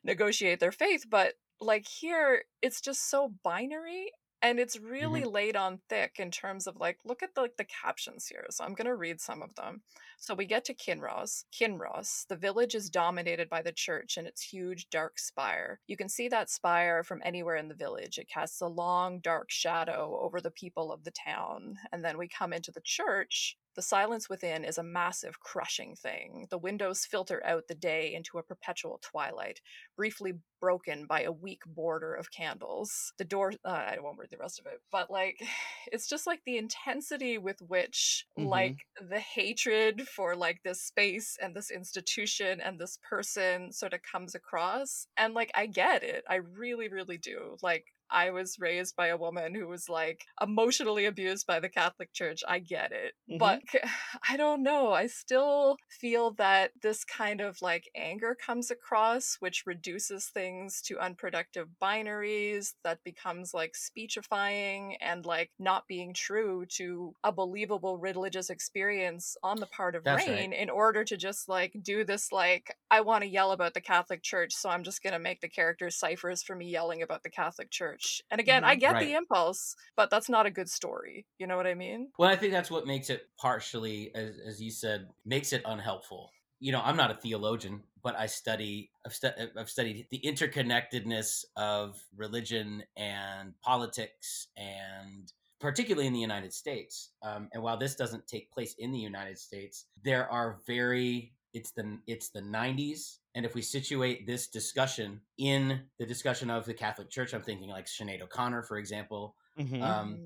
S1: negotiate their faith but like here it's just so binary and it's really mm-hmm. laid on thick in terms of like look at the like the captions here so i'm going to read some of them. So we get to kinross kinross the village is dominated by the church and its huge dark spire. You can see that spire from anywhere in the village. It casts a long dark shadow over the people of the town and then we come into the church the silence within is a massive, crushing thing. The windows filter out the day into a perpetual twilight, briefly broken by a weak border of candles. The door, uh, I won't read the rest of it, but like, it's just like the intensity with which,
S5: Mhm.
S1: like, the hatred for like this space and this institution and this person sort of comes across. And like, I get it. I really, really do. Like, I was raised by a woman who was like emotionally abused by the Catholic Church. I get it.
S5: Mhm.
S1: But I don't know. I still feel that this kind of like anger comes across, which reduces things to unproductive binaries that becomes like speechifying and like not being true to a believable religious experience on the part of
S7: That's
S1: Rahne
S7: right.
S1: in order to just like do this like I want to yell about the Catholic Church, so I'm just gonna make the characters ciphers for me yelling about the Catholic Church. And again, I
S6: Mhm.
S1: get
S7: Right.
S1: the impulse, but that's not a good story. You know what I mean?
S7: Well, I think that's what makes it partially, as, as you said, makes it unhelpful. You know, I'm not a theologian, but I study, I've, stu- I've studied the interconnectedness of religion and politics, and particularly in the United States. Um, and while this doesn't take place in the United States, there are very it's the it's the 90s and if we situate this discussion in the discussion of the catholic church i'm thinking like Sinead o'connor for example
S5: Mhm.
S7: um,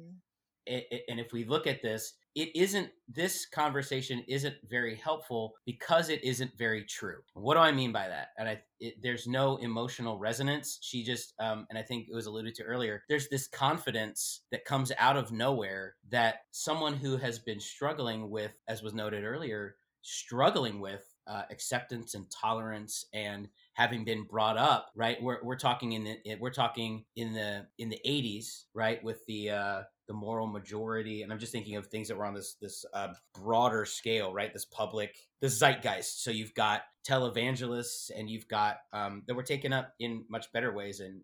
S7: it, it- and if we look at this it isn't this conversation isn't very helpful because it isn't very true. What do i mean by that? And i it, there's no emotional resonance. She just um, and i think it was alluded to earlier there's this confidence that comes out of nowhere that someone who has been struggling with as was noted earlier struggling with uh, acceptance and tolerance and having been brought up right we're, we're talking in the we're talking in the in the 80s right with the uh the moral majority and i'm just thinking of things that were on this this uh, broader scale right this public the zeitgeist so you've got televangelists and you've got um that were taken up in much better ways and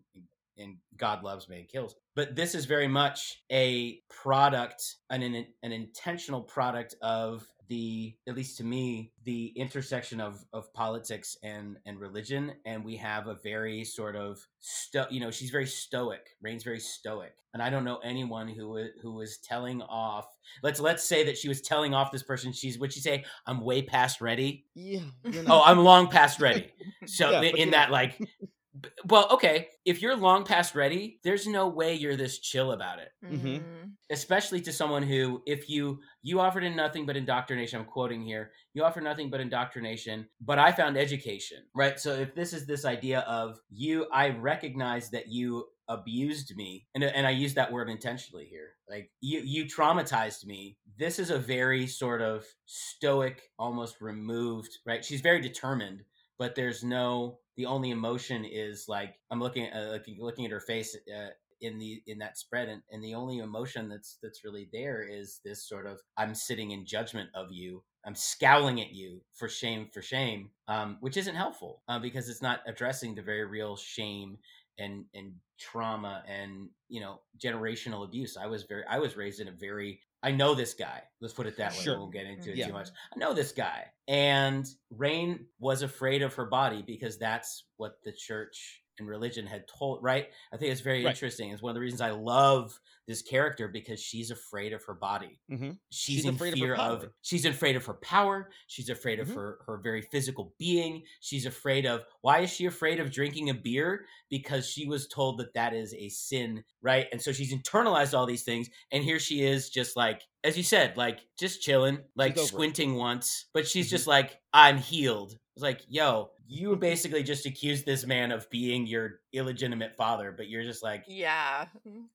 S7: and God loves man kills. But this is very much a product, an an, an intentional product of the, at least to me, the intersection of of politics and and religion. And we have a very sort of sto, you know, she's very stoic. Rahne's very stoic, and I don't know anyone who who was telling off. Let's let's say that she was telling off this person. She's would she say, "I'm way past ready."
S5: yeah.
S7: Oh. I'm long past ready. So
S5: Yeah,
S7: in, that like well, okay, if you're long past ready, there's no way you're this chill about it.
S5: Mhm.
S1: Mm.
S7: Especially to someone who if you you offered in nothing but indoctrination, I'm quoting here, you offer nothing but indoctrination, but I found education. Right? So if this is this idea of you I recognize that you abused me and, and i use that word intentionally here like you you traumatized me this is a very sort of stoic almost removed right she's very determined but there's no the only emotion is like i'm looking at uh, looking, looking at her face uh, in the in that spread and, and the only emotion that's that's really there is this sort of i'm sitting in judgment of you. I'm scowling at you for shame for shame um, which isn't helpful uh, because it's not addressing the very real shame and and trauma and you know generational abuse i was very i was raised in a very i know this guy let's put it that way
S5: Sure.
S7: we won't get into it
S5: Yeah.
S7: too much i know this guy and Rahne was afraid of her body because that's what the church and religion had told right i think it's very
S5: Right.
S7: interesting it's one of the reasons i love this character because she's afraid of her body
S5: Mhm.
S7: she's,
S5: She's
S7: in
S5: afraid of
S7: fear of,
S5: power.
S7: she's afraid of her power she's afraid of
S5: Mhm.
S7: her her very physical being she's afraid of why is she afraid of drinking a beer because she was told that that is a sin right and so she's internalized all these things and here she is just like as you said like just chilling like
S5: over it.
S7: squinting once but she's
S5: Mhm.
S7: just like i'm healed it's like yo you basically just accused this man of being your illegitimate father but you're just like
S1: Yeah.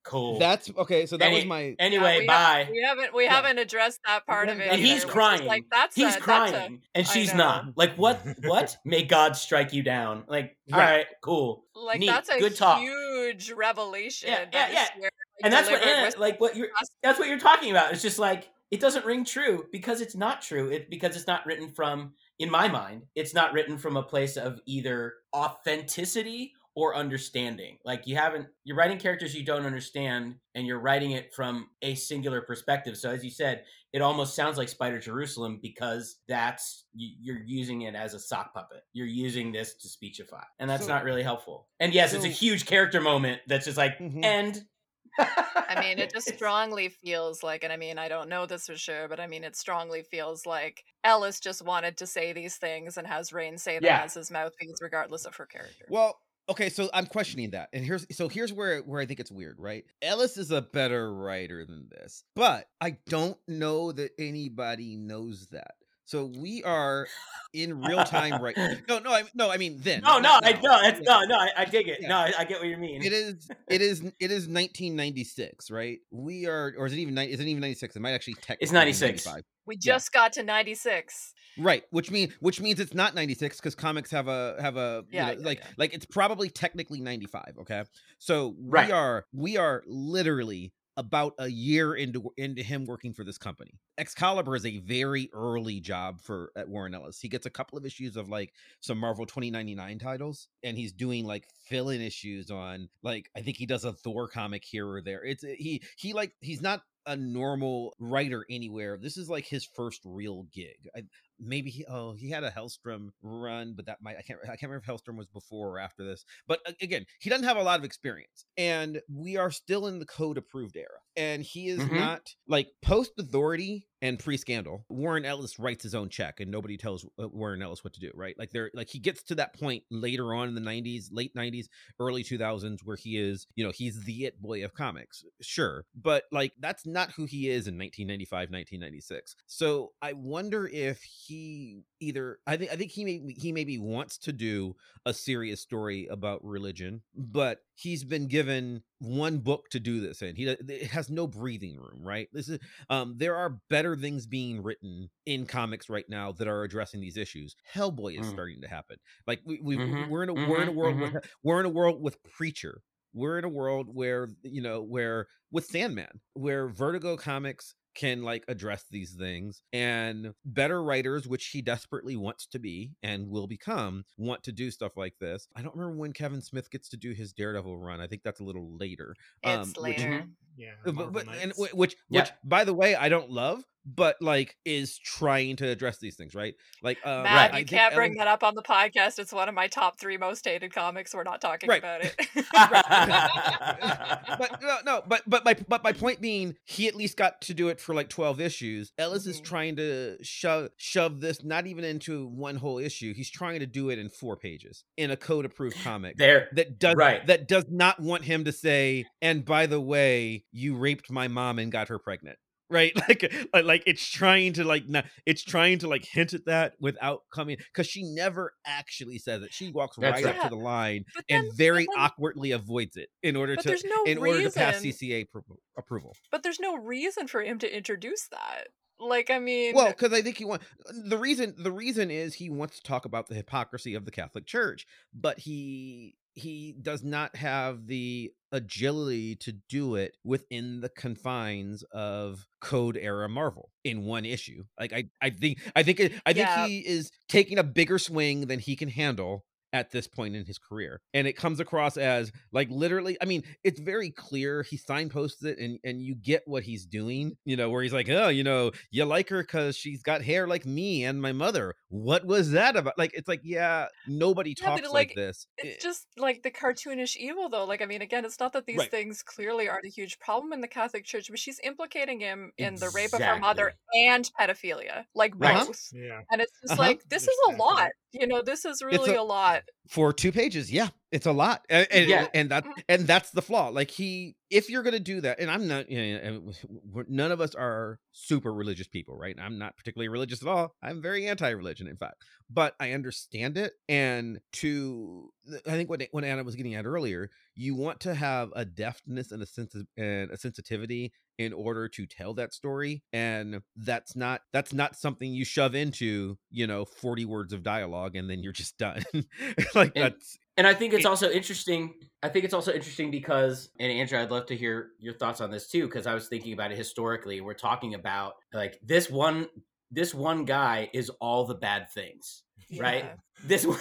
S7: cool
S5: That's okay. So that was my.
S7: anyway
S1: Yeah, we
S7: bye
S1: have- we haven't we
S5: Yeah.
S1: haven't addressed that part of it.
S5: And
S7: and he's
S1: either, which is
S7: crying.
S1: Like that's
S7: he's
S1: a, that's a-
S7: crying, and she's not. Like what? What? May God strike you down. Like all
S5: Right.
S7: right, cool.
S1: like
S7: Neat.
S1: that's a
S7: Good talk.
S1: huge revelation.
S7: Yeah, yeah, yeah.
S1: shared,
S7: and that's what
S1: delivered
S7: eh,
S1: Anna,
S7: like what you're that's what you're talking about. It's just like it doesn't ring true because it's not true. It because it's not written from in my mind, it's not written from a place of either authenticity or understanding. Like you haven't you're writing characters you don't understand and you're writing it from a singular perspective. So as you said, it almost sounds like Spider Jerusalem because that's you- you're using it as a sock puppet. You're using this to speechify. And that's
S5: So-
S7: not really helpful. And yes, it's a huge character moment that's just like
S5: Mhm.
S7: end
S1: I mean, it just strongly feels like, and I mean, I don't know this for sure, but I mean, it strongly feels like Ellis just wanted to say these things and has Rahne say them
S7: Yeah.
S1: as his mouthpiece, regardless of her character.
S5: Well, okay, so I'm questioning that, and here's so here's where where I think it's weird, right? Ellis is a better writer than this, but I don't know that anybody knows that So we are in real time right. No, no, I no, I mean then.
S7: No, no,
S5: not
S7: I no, it's,
S5: Yeah.
S7: no, no, I, I dig it.
S5: Yeah.
S7: No, I, I get what you mean.
S5: It is. It is. It is 1996, right? We are, or is it even? Is it even 96? It might actually technically. It's
S7: 96.
S5: 95.
S1: We
S5: Yeah.
S1: just got to 96.
S5: Right, which mean which means it's not 96 because comics have a have a you
S1: Yeah,
S5: know,
S1: yeah,
S5: like
S1: yeah.
S5: like it's probably technically 95. Okay, so
S7: Right.
S5: we are we are literally about a year into into him working for this company. Excalibur is a very early job for at Warren Ellis. He gets a couple of issues of like some Marvel 2099 titles, and he's doing like fill-in issues on like I think he does a Thor comic here or there. It's eh, he he like he's not a normal writer anywhere. This is like his first real gig. I, maybe he oh he had a Hellstrom run, but that might I can't I can't remember if Hellstrom was before or after this. But again, he doesn't have a lot of experience, and we are still in the code approved era. And he is
S7: Mhm.
S5: not like post authority and pre scandal. Warren Ellis writes his own check, and nobody tells uh, Warren Ellis what to do. Right? Like they're like he gets to that point later on in the '90s, late '90s, early 2000s, where he is you know he's the it boy of comics, sure, but like that's not who he is in 1995, 1996. So I wonder if he either I think I think he may he maybe wants to do a serious story about religion, but he's been given one book to do this in. He it has no breathing room, right? This is um there are better things being written in comics right now that are addressing these issues. Hellboy is
S7: Mm.
S5: starting to happen. Like we, we
S7: Mhm,
S5: we're in a we're in a
S7: mhm,
S5: world with we're in a world with Preacher. We're in a world where you know where with Sandman, where Vertigo Comics can like address these things and better writers which he desperately wants to be and will become want to do stuff like this i don't remember when kevin smith gets to do his daredevil run i think that's a little later
S1: It's
S5: um, which-
S1: later.
S6: Yeah,
S5: uh, but, but and
S6: Knights.
S5: which
S7: Yeah.
S5: which by the way I don't love, but like is trying to address these things, right? Like um,
S1: Matt,
S5: I
S1: you
S5: think
S1: can't bring
S5: Ellen-
S1: that up on the podcast. It's one of my top three most hated comics. We're not talking
S5: Right.
S1: about it.
S5: but no, no, but but my but my point being, he at least got to do it for like twelve issues. Ellis is
S1: Mhm.
S5: trying to shove shove this not even into one whole issue. He's trying to do it in four pages in a code approved comic.
S7: there.
S5: that does
S7: Right.
S5: that does not want him to say and by the way you raped my mom and got her pregnant right like like, like it's trying to like not, it's trying to like hint at that without coming because she never actually says it she walks
S7: That's
S5: right
S1: right.
S5: up to the line
S1: But
S5: and very
S1: then-
S5: awkwardly avoids it in order to
S1: no
S5: in order to pass cca appro- approval
S1: but there's no reason for him to introduce that. Like, I mean,
S5: Well, because I think he wants the reason. The reason is he wants to talk about the hypocrisy of the Catholic Church, but he he does not have the agility to do it within the confines of Code era Marvel in one issue. Like I, I think, I think, it, I think
S1: Yeah.
S5: he is taking a bigger swing than he can handle at this point in his career and it comes across as like literally i mean it's very clear he signposts it and and you get what he's doing you know where he's like oh you know you like her because she's got hair like me and my mother what was that about like it's like yeah nobody
S1: Yeah, but,
S5: talks
S1: like,
S5: like, this
S1: it's just like the cartoonish evil, though. Like, I mean, again, it's not that these
S5: Right.
S1: things clearly aren't a huge problem in the Catholic Church, but she's implicating him in the rape of her mother and pedophilia, like
S7: Right.
S1: both.
S6: yeah,
S1: And it's just
S5: Uh-huh.
S1: like this is a lot. You know, this is really
S5: a-
S1: a lot.
S5: For two pages yeah it's a lot and, and,
S7: Yeah.
S5: and that
S1: Mm.
S5: and that's the flaw like he if you're gonna do that and i'm not you know, none of us are super religious people right i'm not particularly religious at all i'm very anti-religion in fact but i understand it and to i think what what anna was getting at earlier you want to have a deftness and a sense and a sensitivity in order to tell that story and that's not that's not something you shove into you know 40 words of dialogue and then you're just done like
S7: And-
S5: that's
S7: And I think it's
S5: It-
S7: also interesting. I think it's also interesting because, and Andrew, I'd love to hear your thoughts on this too, because I was thinking about it historically. We're talking about like this one, this one guy is all the bad things, right?
S1: Yeah.
S7: This one,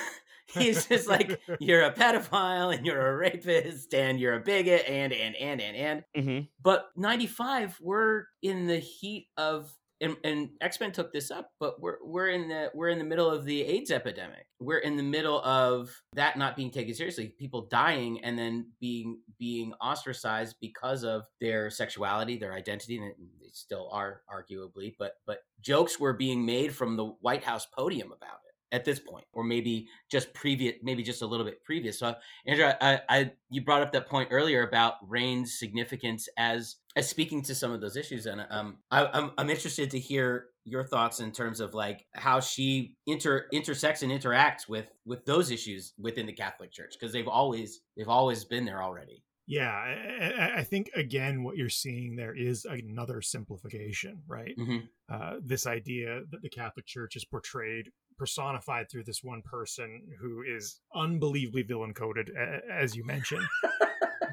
S7: he's just like you're a pedophile and you're a rapist and you're a bigot and and and and and.
S5: mm-hmm.
S7: But ninety five, we're in the heat of. And, and X Men took this up, but we're we're in the we're in the middle of the AIDS epidemic. We're in the middle of that not being taken seriously, people dying and then being being ostracized because of their sexuality, their identity, and they still are arguably. But but jokes were being made from the White House podium about it at this point, or maybe just previous, maybe just a little bit previous. So, Andrew, I, I you brought up that point earlier about Rahne's significance as as speaking to some of those issues, and um, I, I'm I'm interested to hear your thoughts in terms of like how she inter intersects and interacts with with those issues within the Catholic Church because they've always they've always been there already.
S6: Yeah, I, I, think again, what you're seeing there is another simplification, right?
S7: Mm-hmm.
S6: Uh, this idea that the Catholic Church is portrayed, personified through this one person who is unbelievably villain coded, as you mentioned.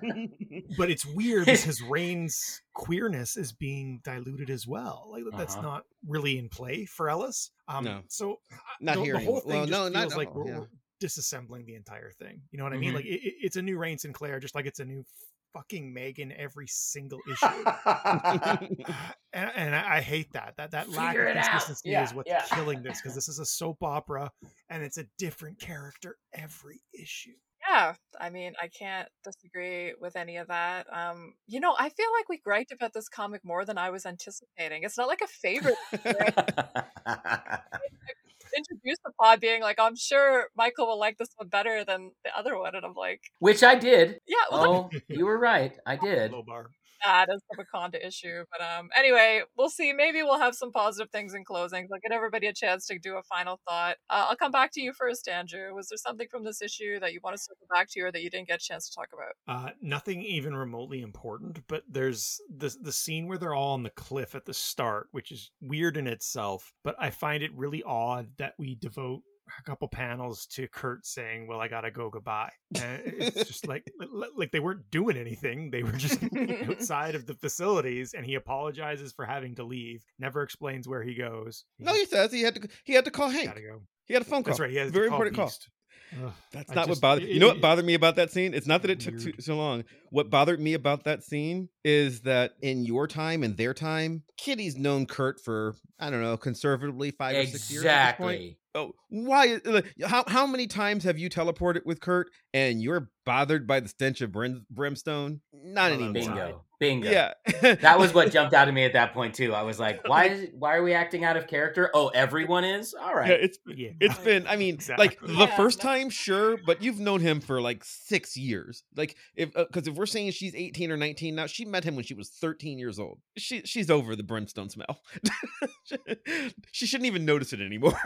S6: but it's weird because Rahne's queerness is being diluted as well. Like that's uh-huh. not really in play for Ellis.
S5: Um, no,
S6: so
S5: not
S6: the,
S5: here.
S6: The whole thing
S5: well,
S6: just
S5: no,
S6: feels
S5: not,
S6: like we're,
S5: yeah.
S6: we're, disassembling the entire thing. You know what I mean? Mm-hmm. Like it, it's a new Rahne Sinclair, just like it's a new fucking Megan every single issue. and, and, I hate that. That that lack of consistency yeah, is what's yeah. killing this because this is a soap opera and it's a different character every issue.
S1: Yeah, I mean, I can't disagree with any of that. Um, you know, I feel like we griped about this comic more than I was anticipating. It's not like a favorite. Introduced the pod being like, I'm sure Michael will like this one better than the other one. And I'm like,
S7: which I did.
S1: Yeah.
S7: Well, oh, you were right. I did.
S6: Low bar
S1: that as a Wakanda issue. But um, anyway, we'll see. Maybe we'll have some positive things in closing. I'll get everybody a chance to do a final thought. Uh, I'll come back to you first, Andrew. Was there something from this issue that you want to circle back to, or that you didn't get a chance to talk about?
S6: Uh, nothing even remotely important. But there's the the scene where they're all on the cliff at the start, which is weird in itself. But I find it really odd that we devote a couple panels to Kurt saying, "Well, I gotta go goodbye." And it's just like like they weren't doing anything; they were just outside of the facilities, and he apologizes for having to leave. Never explains where he goes.
S5: He no, he says he had to he had to call Hank.
S6: Gotta go.
S5: He had a phone call.
S6: That's right. He has
S5: very
S6: call
S5: important
S6: Beast.
S5: Call. Ugh, That's not just, what bothered. It, you know what bothered me about that scene? It's not that it took too, so long. What bothered me about that scene is that in your time and their time, Kitty's known Kurt for I don't know, conservatively five
S7: exactly.
S5: or six years. Exactly. Oh, why? How how many times have you teleported with Kurt and you're bothered by the stench of brim, brimstone? Not oh, anymore.
S7: Bingo. Bingo.
S5: Yeah.
S7: that was what jumped out at me at that point too. I was like, why is why are we acting out of character? Oh, everyone is? All right.
S5: Yeah, it's yeah. it's been I mean, exactly. like the yeah, first time sure, but you've known him for like 6 years. Like if uh, cuz if we're saying she's 18 or 19 now, she met him when she was 13 years old. She she's over the brimstone smell. she shouldn't even notice it anymore.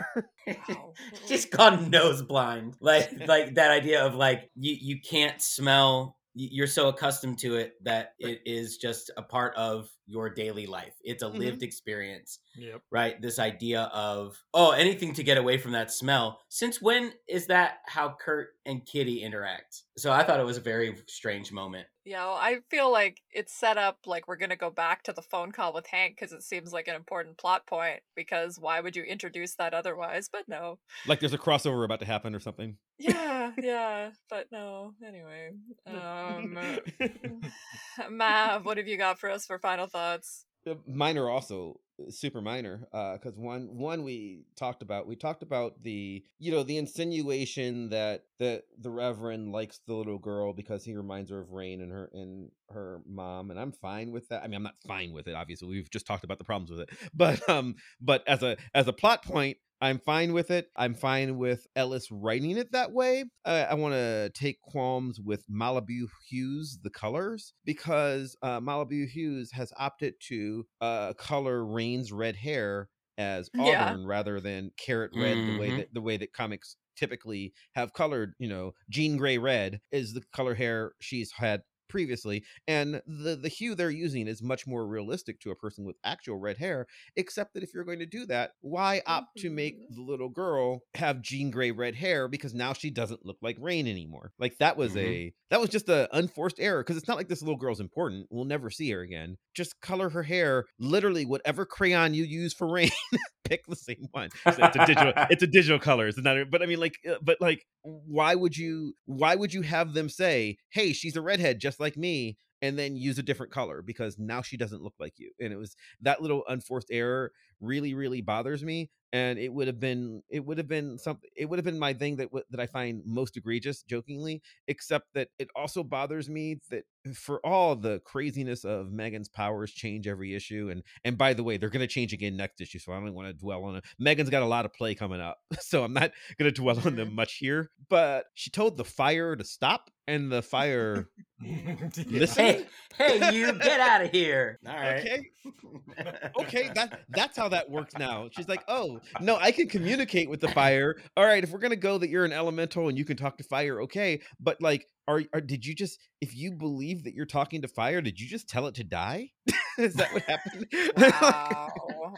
S7: she's gone nose blind. Like like that idea of like you you can't smell you're so accustomed to it that it is just a part of your daily life. It's a lived mm-hmm. experience.
S6: Yep.
S7: Right? This idea of, oh, anything to get away from that smell. Since when is that how Kurt and Kitty interact? So I thought it was a very strange moment.
S1: Yeah, well, I feel like it's set up like we're going to go back to the phone call with Hank because it seems like an important plot point. Because why would you introduce that otherwise? But no.
S5: Like there's a crossover about to happen or something.
S1: Yeah, yeah, but no. Anyway, um, Mav, what have you got for us for final thoughts?
S5: Uh, minor also uh, super minor Uh, because uh, one one we talked about we talked about the you know the insinuation that the the reverend likes the little girl because he reminds her of Rahne and her and her mom and i'm fine with that i mean i'm not fine with it obviously we've just talked about the problems with it but um but as a as a plot point I'm fine with it. I'm fine with Ellis writing it that way. Uh, I want to take qualms with Malibu Hues, the colors, because uh, Malibu Hues has opted to uh, color Rahne's red hair as auburn yeah. rather than carrot red, mm-hmm. the way mm-hmm. that the way that comics typically have colored. You know, Jean Grey red is the color hair she's had previously and the the hue they're using is much more realistic to a person with actual red hair except that if you're going to do that why opt to make mm-hmm. the little girl have Jean Grey red hair because now she doesn't look like Rahne anymore like that was mm-hmm. a that was just a unforced error because it's not like this little girl's important we'll never see her again just color her hair literally whatever crayon you use for Rahne pick the same one. So it's a digital. it's a digital color. It's not. But I mean, like, uh, but like, why would you? Why would you have them say, "Hey, she's a redhead just like me," and then use a different color because now she doesn't look like you and it was that little unforced error really really bothers me and it would have been it would have been something it would have been my thing that w- that I find most egregious jokingly except that it also bothers me that for all the craziness of Megan's powers change every issue and and by the way they're going to change again next issue so I don't want to dwell on it Megan's got a lot of play coming up so I'm not going to dwell on them much here but she told the fire to stop and the fire listen
S7: Hey, hey, you get out of here. All right.
S5: okay okay that that's how that works now. She's like oh no i can communicate with the fire. All right if we're gonna go that you're an elemental and you can talk to fire okay but like are, are did you just if you believe that you're talking to fire did you just tell it to die? Is that what happened?
S1: Wow.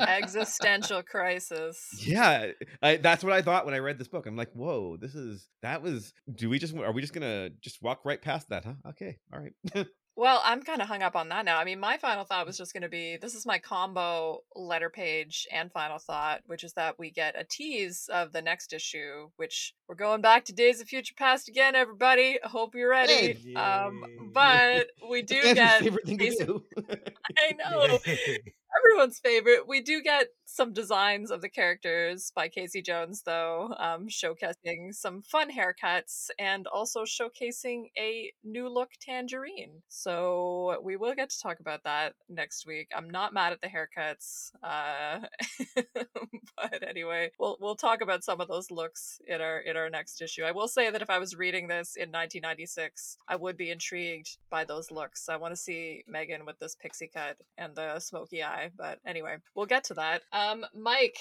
S1: Existential crisis.
S5: yeah I, that's what i thought when i read this book. I'm like whoa this is that was do we just are we just gonna just walk right past that huh? Okay all right
S1: Well, I'm kind of hung up on that now. I mean, my final thought was just going to be this is my combo letter page and final thought, which is that we get a tease of the next issue, which we're going back to Days of Future Past again, everybody. I hope you're ready.
S5: Hey.
S1: Um, but we do get
S5: favorite thing to do.
S1: I know. everyone's favorite. We do get some designs of the characters by Casey Jones, though, um, showcasing some fun haircuts and also showcasing a new look tangerine. So we will get to talk about that next week. I'm not mad at the haircuts, uh, but anyway, we'll we'll talk about some of those looks in our in our next issue. I will say that if I was reading this in 1996, I would be intrigued by those looks. I want to see Megan with this pixie cut and the smoky eye. But anyway, we'll get to that. Um, Mike,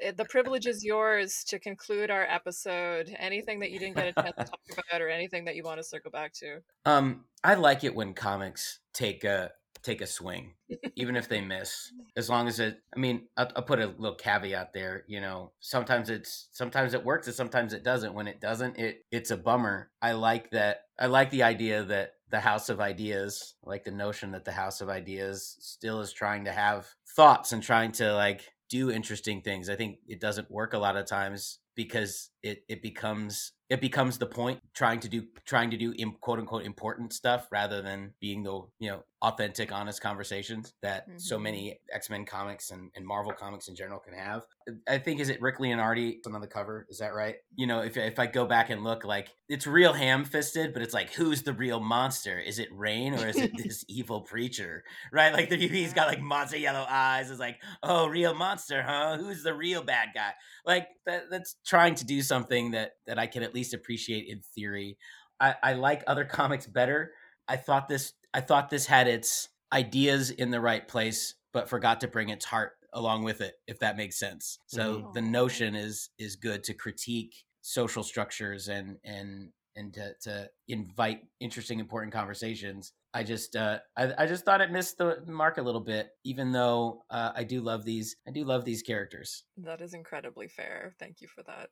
S1: eh, the privilege is yours to conclude our episode. Anything that you didn't get a chance to talk about, or anything that you want to circle back to?
S7: Um, I like it when comics take a take a swing, even if they miss. As long as it, I mean, I'll, I'll put a little caveat there. You know, sometimes it's sometimes it works and sometimes it doesn't. When it doesn't, it it's a bummer. I like that. I like the idea that the House of Ideas, like the notion that the House of Ideas still is trying to have thoughts and trying to like do interesting things. I think it doesn't work a lot of times because it it becomes it becomes the point trying to do trying to do quote unquote important stuff rather than being the you know authentic honest conversations that so
S1: Mhm.
S7: many x-men comics and, and marvel comics in general can have. I think is it rick leonardi on the cover? Is that right? You know if, if i go back and look like it's real ham-fisted but it's like who's the real monster? Is it Rahne or is it this evil preacher? Right? Like the, he's got like monster yellow eyes. It's like oh real monster huh? Who's the real bad guy? Like that, that's trying to do something that that i can at least appreciate in theory I, I like other comics better i thought this i thought this had its ideas in the right place but forgot to bring its heart along with it if that makes sense so the
S1: Mhm.
S7: notion is is good to critique social structures and and and to, to invite interesting important conversations i just uh I, I just thought it missed the mark a little bit even though uh, i do love these i do love these characters
S1: That is incredibly fair. Thank you for that.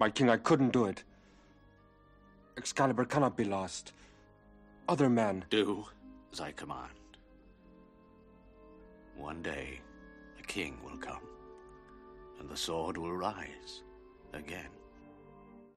S8: My king, I couldn't do it. Excalibur cannot be lost. Other men.
S2: Do as I command. One day, a king will come, and the sword will rise again.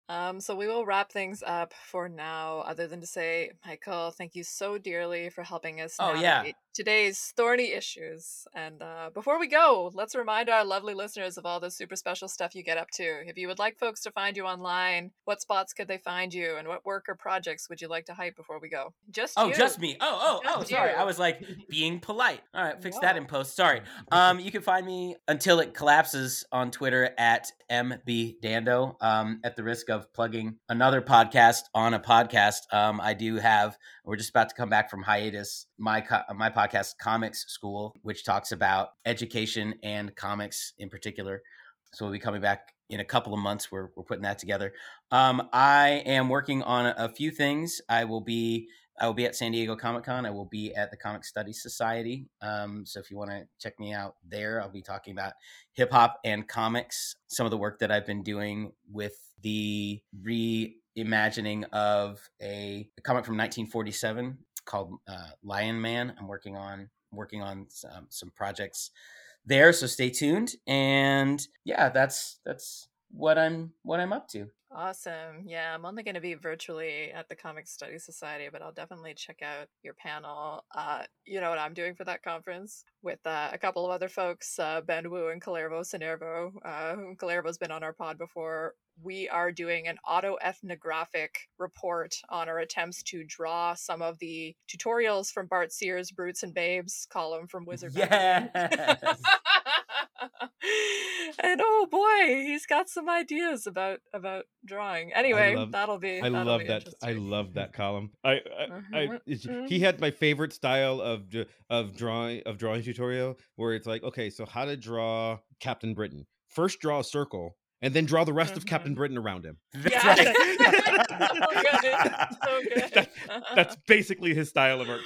S1: Um, so we will wrap things up for now, other than to say, Michael, thank you so dearly for helping us
S7: Oh, yeah.
S1: Today's thorny issues. And uh, before we go, let's remind our lovely listeners of all the super special stuff you get up to. If you would like folks to find you online, what spots could they find you, and what work or projects would you like to hype before we go? Just
S7: Oh,
S1: you.
S7: just me. Oh, oh, oh, sorry.
S1: you.
S7: I was like being polite. All right, fix that in post. Sorry. Um, you can find me until it collapses on Twitter at mbdando. Um, at the risk of plugging another podcast on a podcast, um, I do have. We're just about to come back from hiatus. My co- my podcast, Comics School, which talks about education and comics in particular. So we'll be coming back in a couple of months. We're we're putting that together. Um, I am working on a, a few things. I will be I will be at San Diego Comic Con. I will be at the Comic Studies Society. Um, so if you want to check me out there, I'll be talking about hip hop and comics. Some of the work that I've been doing with the reimagining of a, a comic from 1947 called uh, Lion Man. I'm working on working on some, some projects there. So stay tuned. And yeah, that's that's what I'm what I'm up to.
S1: Awesome. Yeah, I'm only going to be virtually at the Comic Study Society, but I'll definitely check out your panel. Uh, you know what I'm doing for that conference with uh, a couple of other folks, uh, Ben Wu and Kalervo Sinervo. Uh, Kalervo's been on our pod before. We are doing an autoethnographic report on our attempts to draw some of the tutorials from Bart Sears' Brutes and Babes column from Wizard.
S7: Yes.
S1: and oh boy, he's got some ideas about about drawing. Anyway,
S5: love-
S1: that'll be.
S5: I
S1: that'll
S5: love
S1: be
S5: that. I love that column. I, I, I
S1: Mhm, mhm.
S5: he had my favorite style of of drawing of drawing tutorial where it's like, okay, so how to draw Captain Britain. First, draw a circle, and then draw the rest of Captain
S1: Mhm.
S5: Britain around him.
S7: That's
S1: Yeah,
S7: right.
S1: so good. So good.
S5: That- That's basically his style of art.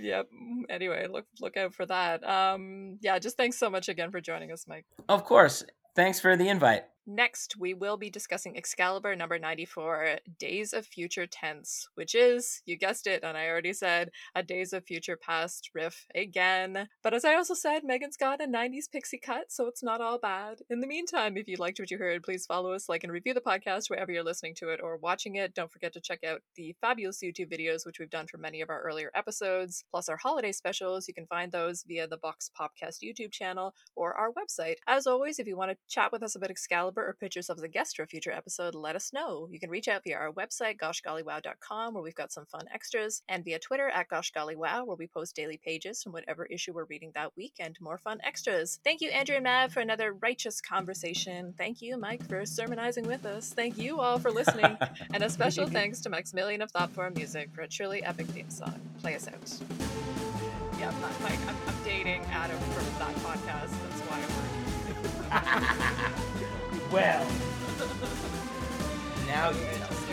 S1: Yep. Anyway, look look out for that. Um, yeah, just thanks so much again for joining us, Mike.
S7: of course. Thanks for the invite.
S1: Next, we will be discussing Excalibur number 94, Days of Future Tense, which is, you guessed it, and I already said, a Days of Future Past riff again. But as I also said, Megan's got a 90s pixie cut, so it's not all bad. In the meantime, if you liked what you heard, please follow us, like, and review the podcast wherever you're listening to it or watching it. Don't forget to check out the fabulous YouTube videos, which we've done for many of our earlier episodes, plus our holiday specials. You can find those via the Box Popcast YouTube channel or our website. As always, if you want to chat with us about Excalibur or pitch yourself as a guest for a future episode, let us know. You can reach out via our website, goshgollywow.com, where we've got some fun extras, and via Twitter at goshgollywow, where we post daily pages from whatever issue we're reading that week and more fun extras. Thank you, Andrew and Mav, for another righteous conversation. Thank you, Mike, for sermonizing with us. Thank you all for listening. and a special thanks to Maximilian of Thoughtform Music for a truly epic theme song. Play us out. Yeah, Mi- Mike, I'm, I'm dating Adam from that podcast. That's why we're.
S7: Well, now you
S1: stare.